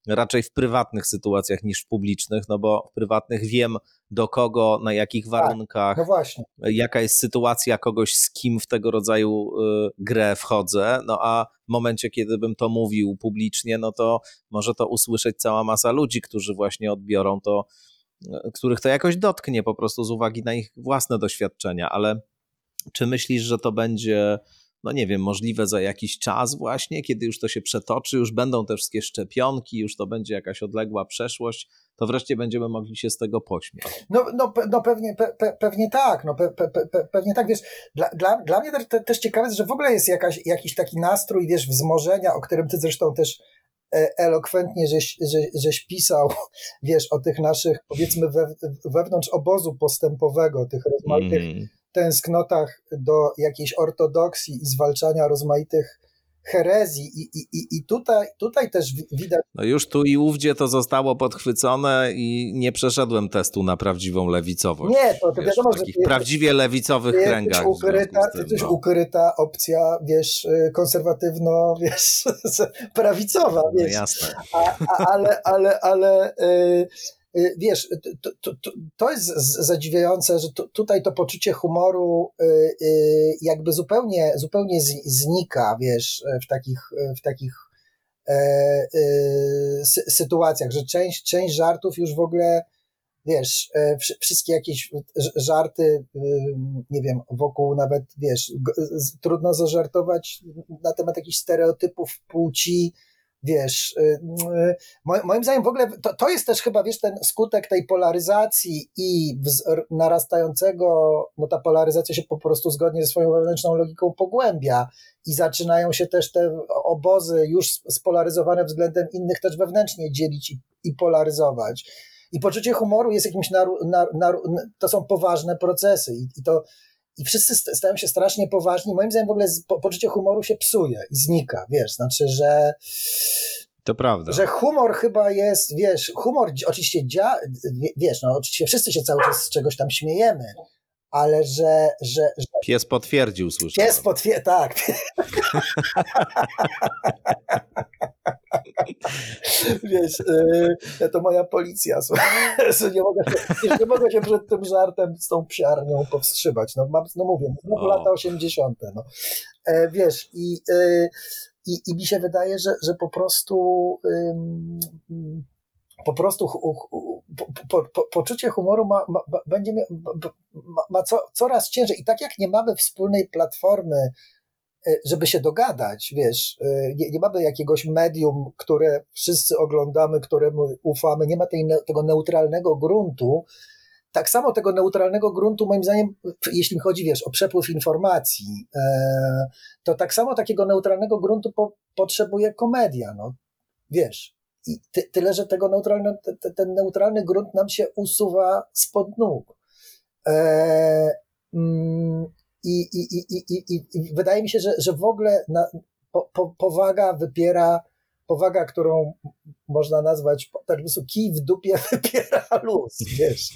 raczej w prywatnych sytuacjach niż w publicznych, no bo w prywatnych wiem do kogo, na jakich tak, warunkach, no jaka jest sytuacja kogoś, z kim w tego rodzaju y, grę wchodzę, no a w momencie, kiedy bym to mówił publicznie, no to może to usłyszeć cała masa ludzi, którzy właśnie odbiorą to, y, których to jakoś dotknie po prostu z uwagi na ich własne doświadczenia, ale czy myślisz, że to będzie no nie wiem, możliwe za jakiś czas właśnie, kiedy już to się przetoczy, już będą te wszystkie szczepionki, już to będzie jakaś odległa przeszłość, to wreszcie będziemy mogli się z tego pośmiać. No, no, no pewnie, pe, pewnie tak, no pe, pe, pewnie tak, wiesz, dla, dla, dla mnie też, też ciekawe jest, że w ogóle jest jakaś, jakiś taki nastrój, wiesz, wzmożenia, o którym ty zresztą też e, elokwentnie żeś, że, żeś pisał, wiesz, o tych naszych, powiedzmy, we, wewnątrz obozu postępowego, tych rozmaitych mm tęsknotach do jakiejś ortodoksji i zwalczania rozmaitych herezji i, i, i tutaj, tutaj też widać... No już tu i ówdzie to zostało podchwycone i nie przeszedłem testu na prawdziwą lewicowość. Nie, to, to wiesz, wiadomo, w takich że... prawdziwie lewicowych ty kręgach. Ukryta, tym, ty no. ukryta opcja, wiesz, y, konserwatywno, wiesz, prawicowa, no wiesz. No jasne. A, a, ale, ale, ale... Yy, wiesz, to, to, to jest zadziwiające, że tutaj to poczucie humoru y, y, jakby zupełnie, zupełnie znika, wiesz, w takich, w takich e, sytuacjach, że część, część żartów już w ogóle, wiesz, e, wszystkie jakieś żarty, nie wiem, wokół nawet, wiesz, trudno zażartować na temat jakichś stereotypów płci, wiesz, y, y, moim zdaniem w ogóle to, to jest też chyba, wiesz, ten skutek tej polaryzacji i narastającego, no ta polaryzacja się po prostu zgodnie ze swoją wewnętrzną logiką pogłębia i zaczynają się też te obozy już spolaryzowane względem innych też wewnętrznie dzielić i, i polaryzować. I poczucie humoru jest jakimś, naru, naru, to są poważne procesy i, i to i wszyscy stają się strasznie poważni. Moim zdaniem w ogóle poczucie humoru się psuje i znika, wiesz, znaczy, że to prawda. Że humor chyba jest, wiesz, humor oczywiście dzia, wiesz, no oczywiście wszyscy się cały czas z czegoś tam śmiejemy, ale że... że, że pies potwierdził, słyszałem. Pies potwierdził, tak. Wiesz, yy, to moja policja. nie, mogę się, nie mogę się przed tym żartem z tą psiarnią powstrzymać. No, mam, no mówię, znowu o. lata 80. No. E, wiesz, i, yy, i, i mi się wydaje, że, że po prostu po prostu po, po, poczucie humoru ma, ma, będzie ma, ma co, coraz ciężej. I tak jak nie mamy wspólnej platformy, żeby się dogadać, wiesz, e, nie, nie mamy jakiegoś medium, które wszyscy oglądamy, któremu ufamy, nie ma tej, tego neutralnego gruntu, tak samo tego neutralnego gruntu, moim zdaniem, jeśli chodzi, wiesz, o przepływ informacji, e, to tak samo takiego neutralnego gruntu po, potrzebuje komedia, no, wiesz. I ty, tyle, że tego neutralne, te, ten neutralny grunt nam się usuwa spod nóg. E, mm, i, i, i, i, i, wydaje mi się, że, że w ogóle na, po, po, powaga wypiera powaga, którą można nazwać po prostu kij w dupie wypiera luz, wiesz.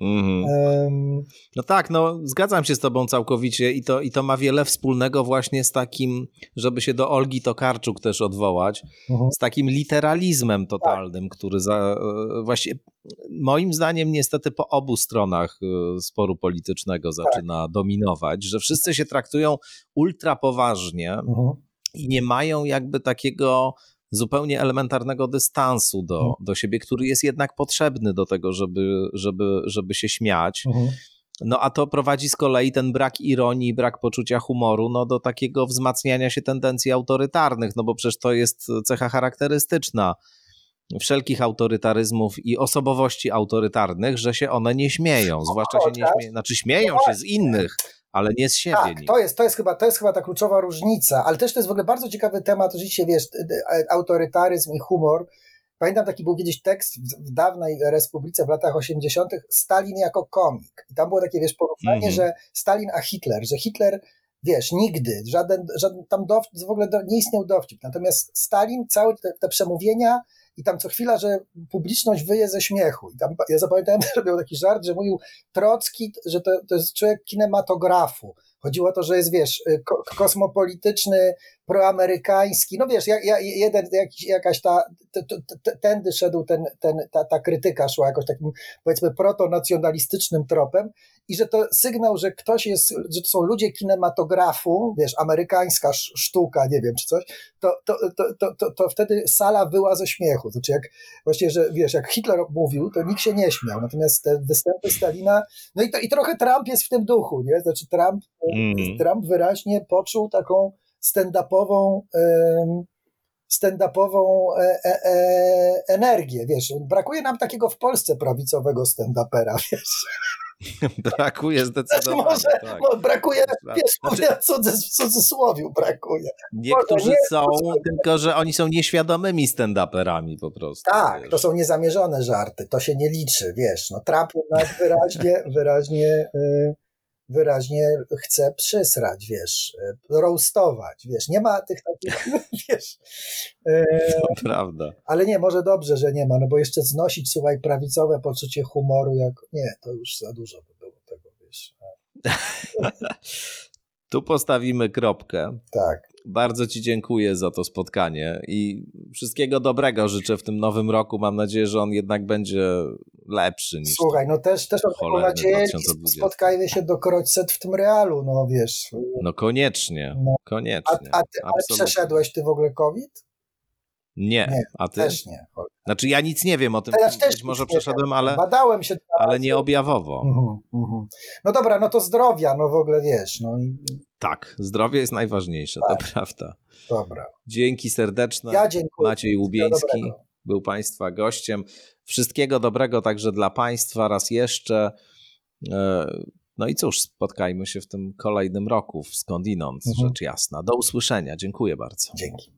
Mm. Um, no tak, no zgadzam się z tobą całkowicie i to, i to ma wiele wspólnego właśnie z takim, żeby się do Olgi Tokarczuk też odwołać, uh-huh. z takim literalizmem totalnym, tak. który za, e, właśnie moim zdaniem niestety po obu stronach e, sporu politycznego zaczyna tak. dominować, że wszyscy się traktują ultra poważnie uh-huh. i nie mają jakby takiego zupełnie elementarnego dystansu do, mhm. do siebie, który jest jednak potrzebny do tego, żeby, żeby, żeby się śmiać. Mhm. No a to prowadzi z kolei ten brak ironii, brak poczucia humoru no, do takiego wzmacniania się tendencji autorytarnych, no bo przecież to jest cecha charakterystyczna wszelkich autorytaryzmów i osobowości autorytarnych, że się one nie śmieją, zwłaszcza się nie śmieją, znaczy śmieją się z innych, ale nie z siebie. Tak, to jest, to, jest chyba, to jest chyba ta kluczowa różnica, ale też to jest w ogóle bardzo ciekawy temat, oczywiście wiesz, autorytaryzm i humor. Pamiętam taki był kiedyś tekst w, w dawnej Republice w latach 80. Stalin jako komik. I tam było takie, wiesz, porównanie, mm -hmm. że Stalin a Hitler, że Hitler wiesz, nigdy, żaden, żaden tam dowcip, w ogóle do, nie istniał dowcip. Natomiast Stalin, całe te, te, przemówienia i tam co chwila, że publiczność wyje ze śmiechu. I tam, ja zapamiętałem, że taki żart, że mówił Trocki, że to, to jest człowiek kinematografu. Chodziło o to, że jest, wiesz, kosmopolityczny proamerykański, no wiesz, jak, jak, jeden, jak, jakaś ta, t, t, t, tędy szedł ten, ten, ta, ta krytyka, szła jakoś takim, powiedzmy, protonacjonalistycznym tropem i że to sygnał, że ktoś jest, że to są ludzie kinematografu, wiesz, amerykańska sztuka, nie wiem, czy coś, to, to, to, to, to, wtedy sala była ze śmiechu, znaczy jak, właśnie, że wiesz, jak Hitler mówił, to nikt się nie śmiał, natomiast te występy Stalina, no i, to, i trochę Trump jest w tym duchu, nie, znaczy Trump, mm. Trump wyraźnie poczuł taką stand-upową stand-upową e, e, e, energię, wiesz, brakuje nam takiego w Polsce prawicowego stand-upera, wiesz. Brakuje zdecydowanie. Może, tak. no, brakuje, wiesz, znaczy, mówię cudzy, w cudzysłowiu brakuje. Niektórzy nie, są, tylko że oni są nieświadomymi stand-uperami po prostu. Tak, wiesz. to są niezamierzone żarty, to się nie liczy, wiesz, no Trump wyraźnie, wyraźnie y, wyraźnie chce przysrać, wiesz, e, roastować, wiesz, nie ma tych takich, wiesz. E, to prawda. Ale nie, może dobrze, że nie ma, no bo jeszcze znosić, słuchaj, prawicowe poczucie humoru, jak, nie, to już za dużo by było tego, wiesz. tu postawimy kropkę. Tak. Bardzo Ci dziękuję za to spotkanie i wszystkiego dobrego życzę w tym nowym roku. Mam nadzieję, że on jednak będzie lepszy niż. Słuchaj, no też, też mam nadzieję, spotkajmy się do Kroćset w tym realu, no wiesz. No koniecznie, no. koniecznie. A, a ty, ale przeszedłeś ty w ogóle COVID? Nie. nie, a ty? Też nie. Znaczy ja nic nie wiem o tym, ja też może przeszedłem, ale, Badałem się ale nie objawowo. Uh-huh, uh-huh. No dobra, no to zdrowia, no w ogóle wiesz. No i... Tak, zdrowie jest najważniejsze, tak. to prawda. Dobra. Dzięki serdeczne. Ja dziękuję. Maciej Łubieński był Państwa gościem. Wszystkiego dobrego także dla Państwa raz jeszcze. E, no i cóż, spotkajmy się w tym kolejnym roku skądinąd, mhm. rzecz jasna. Do usłyszenia. Dziękuję bardzo. Dzięki.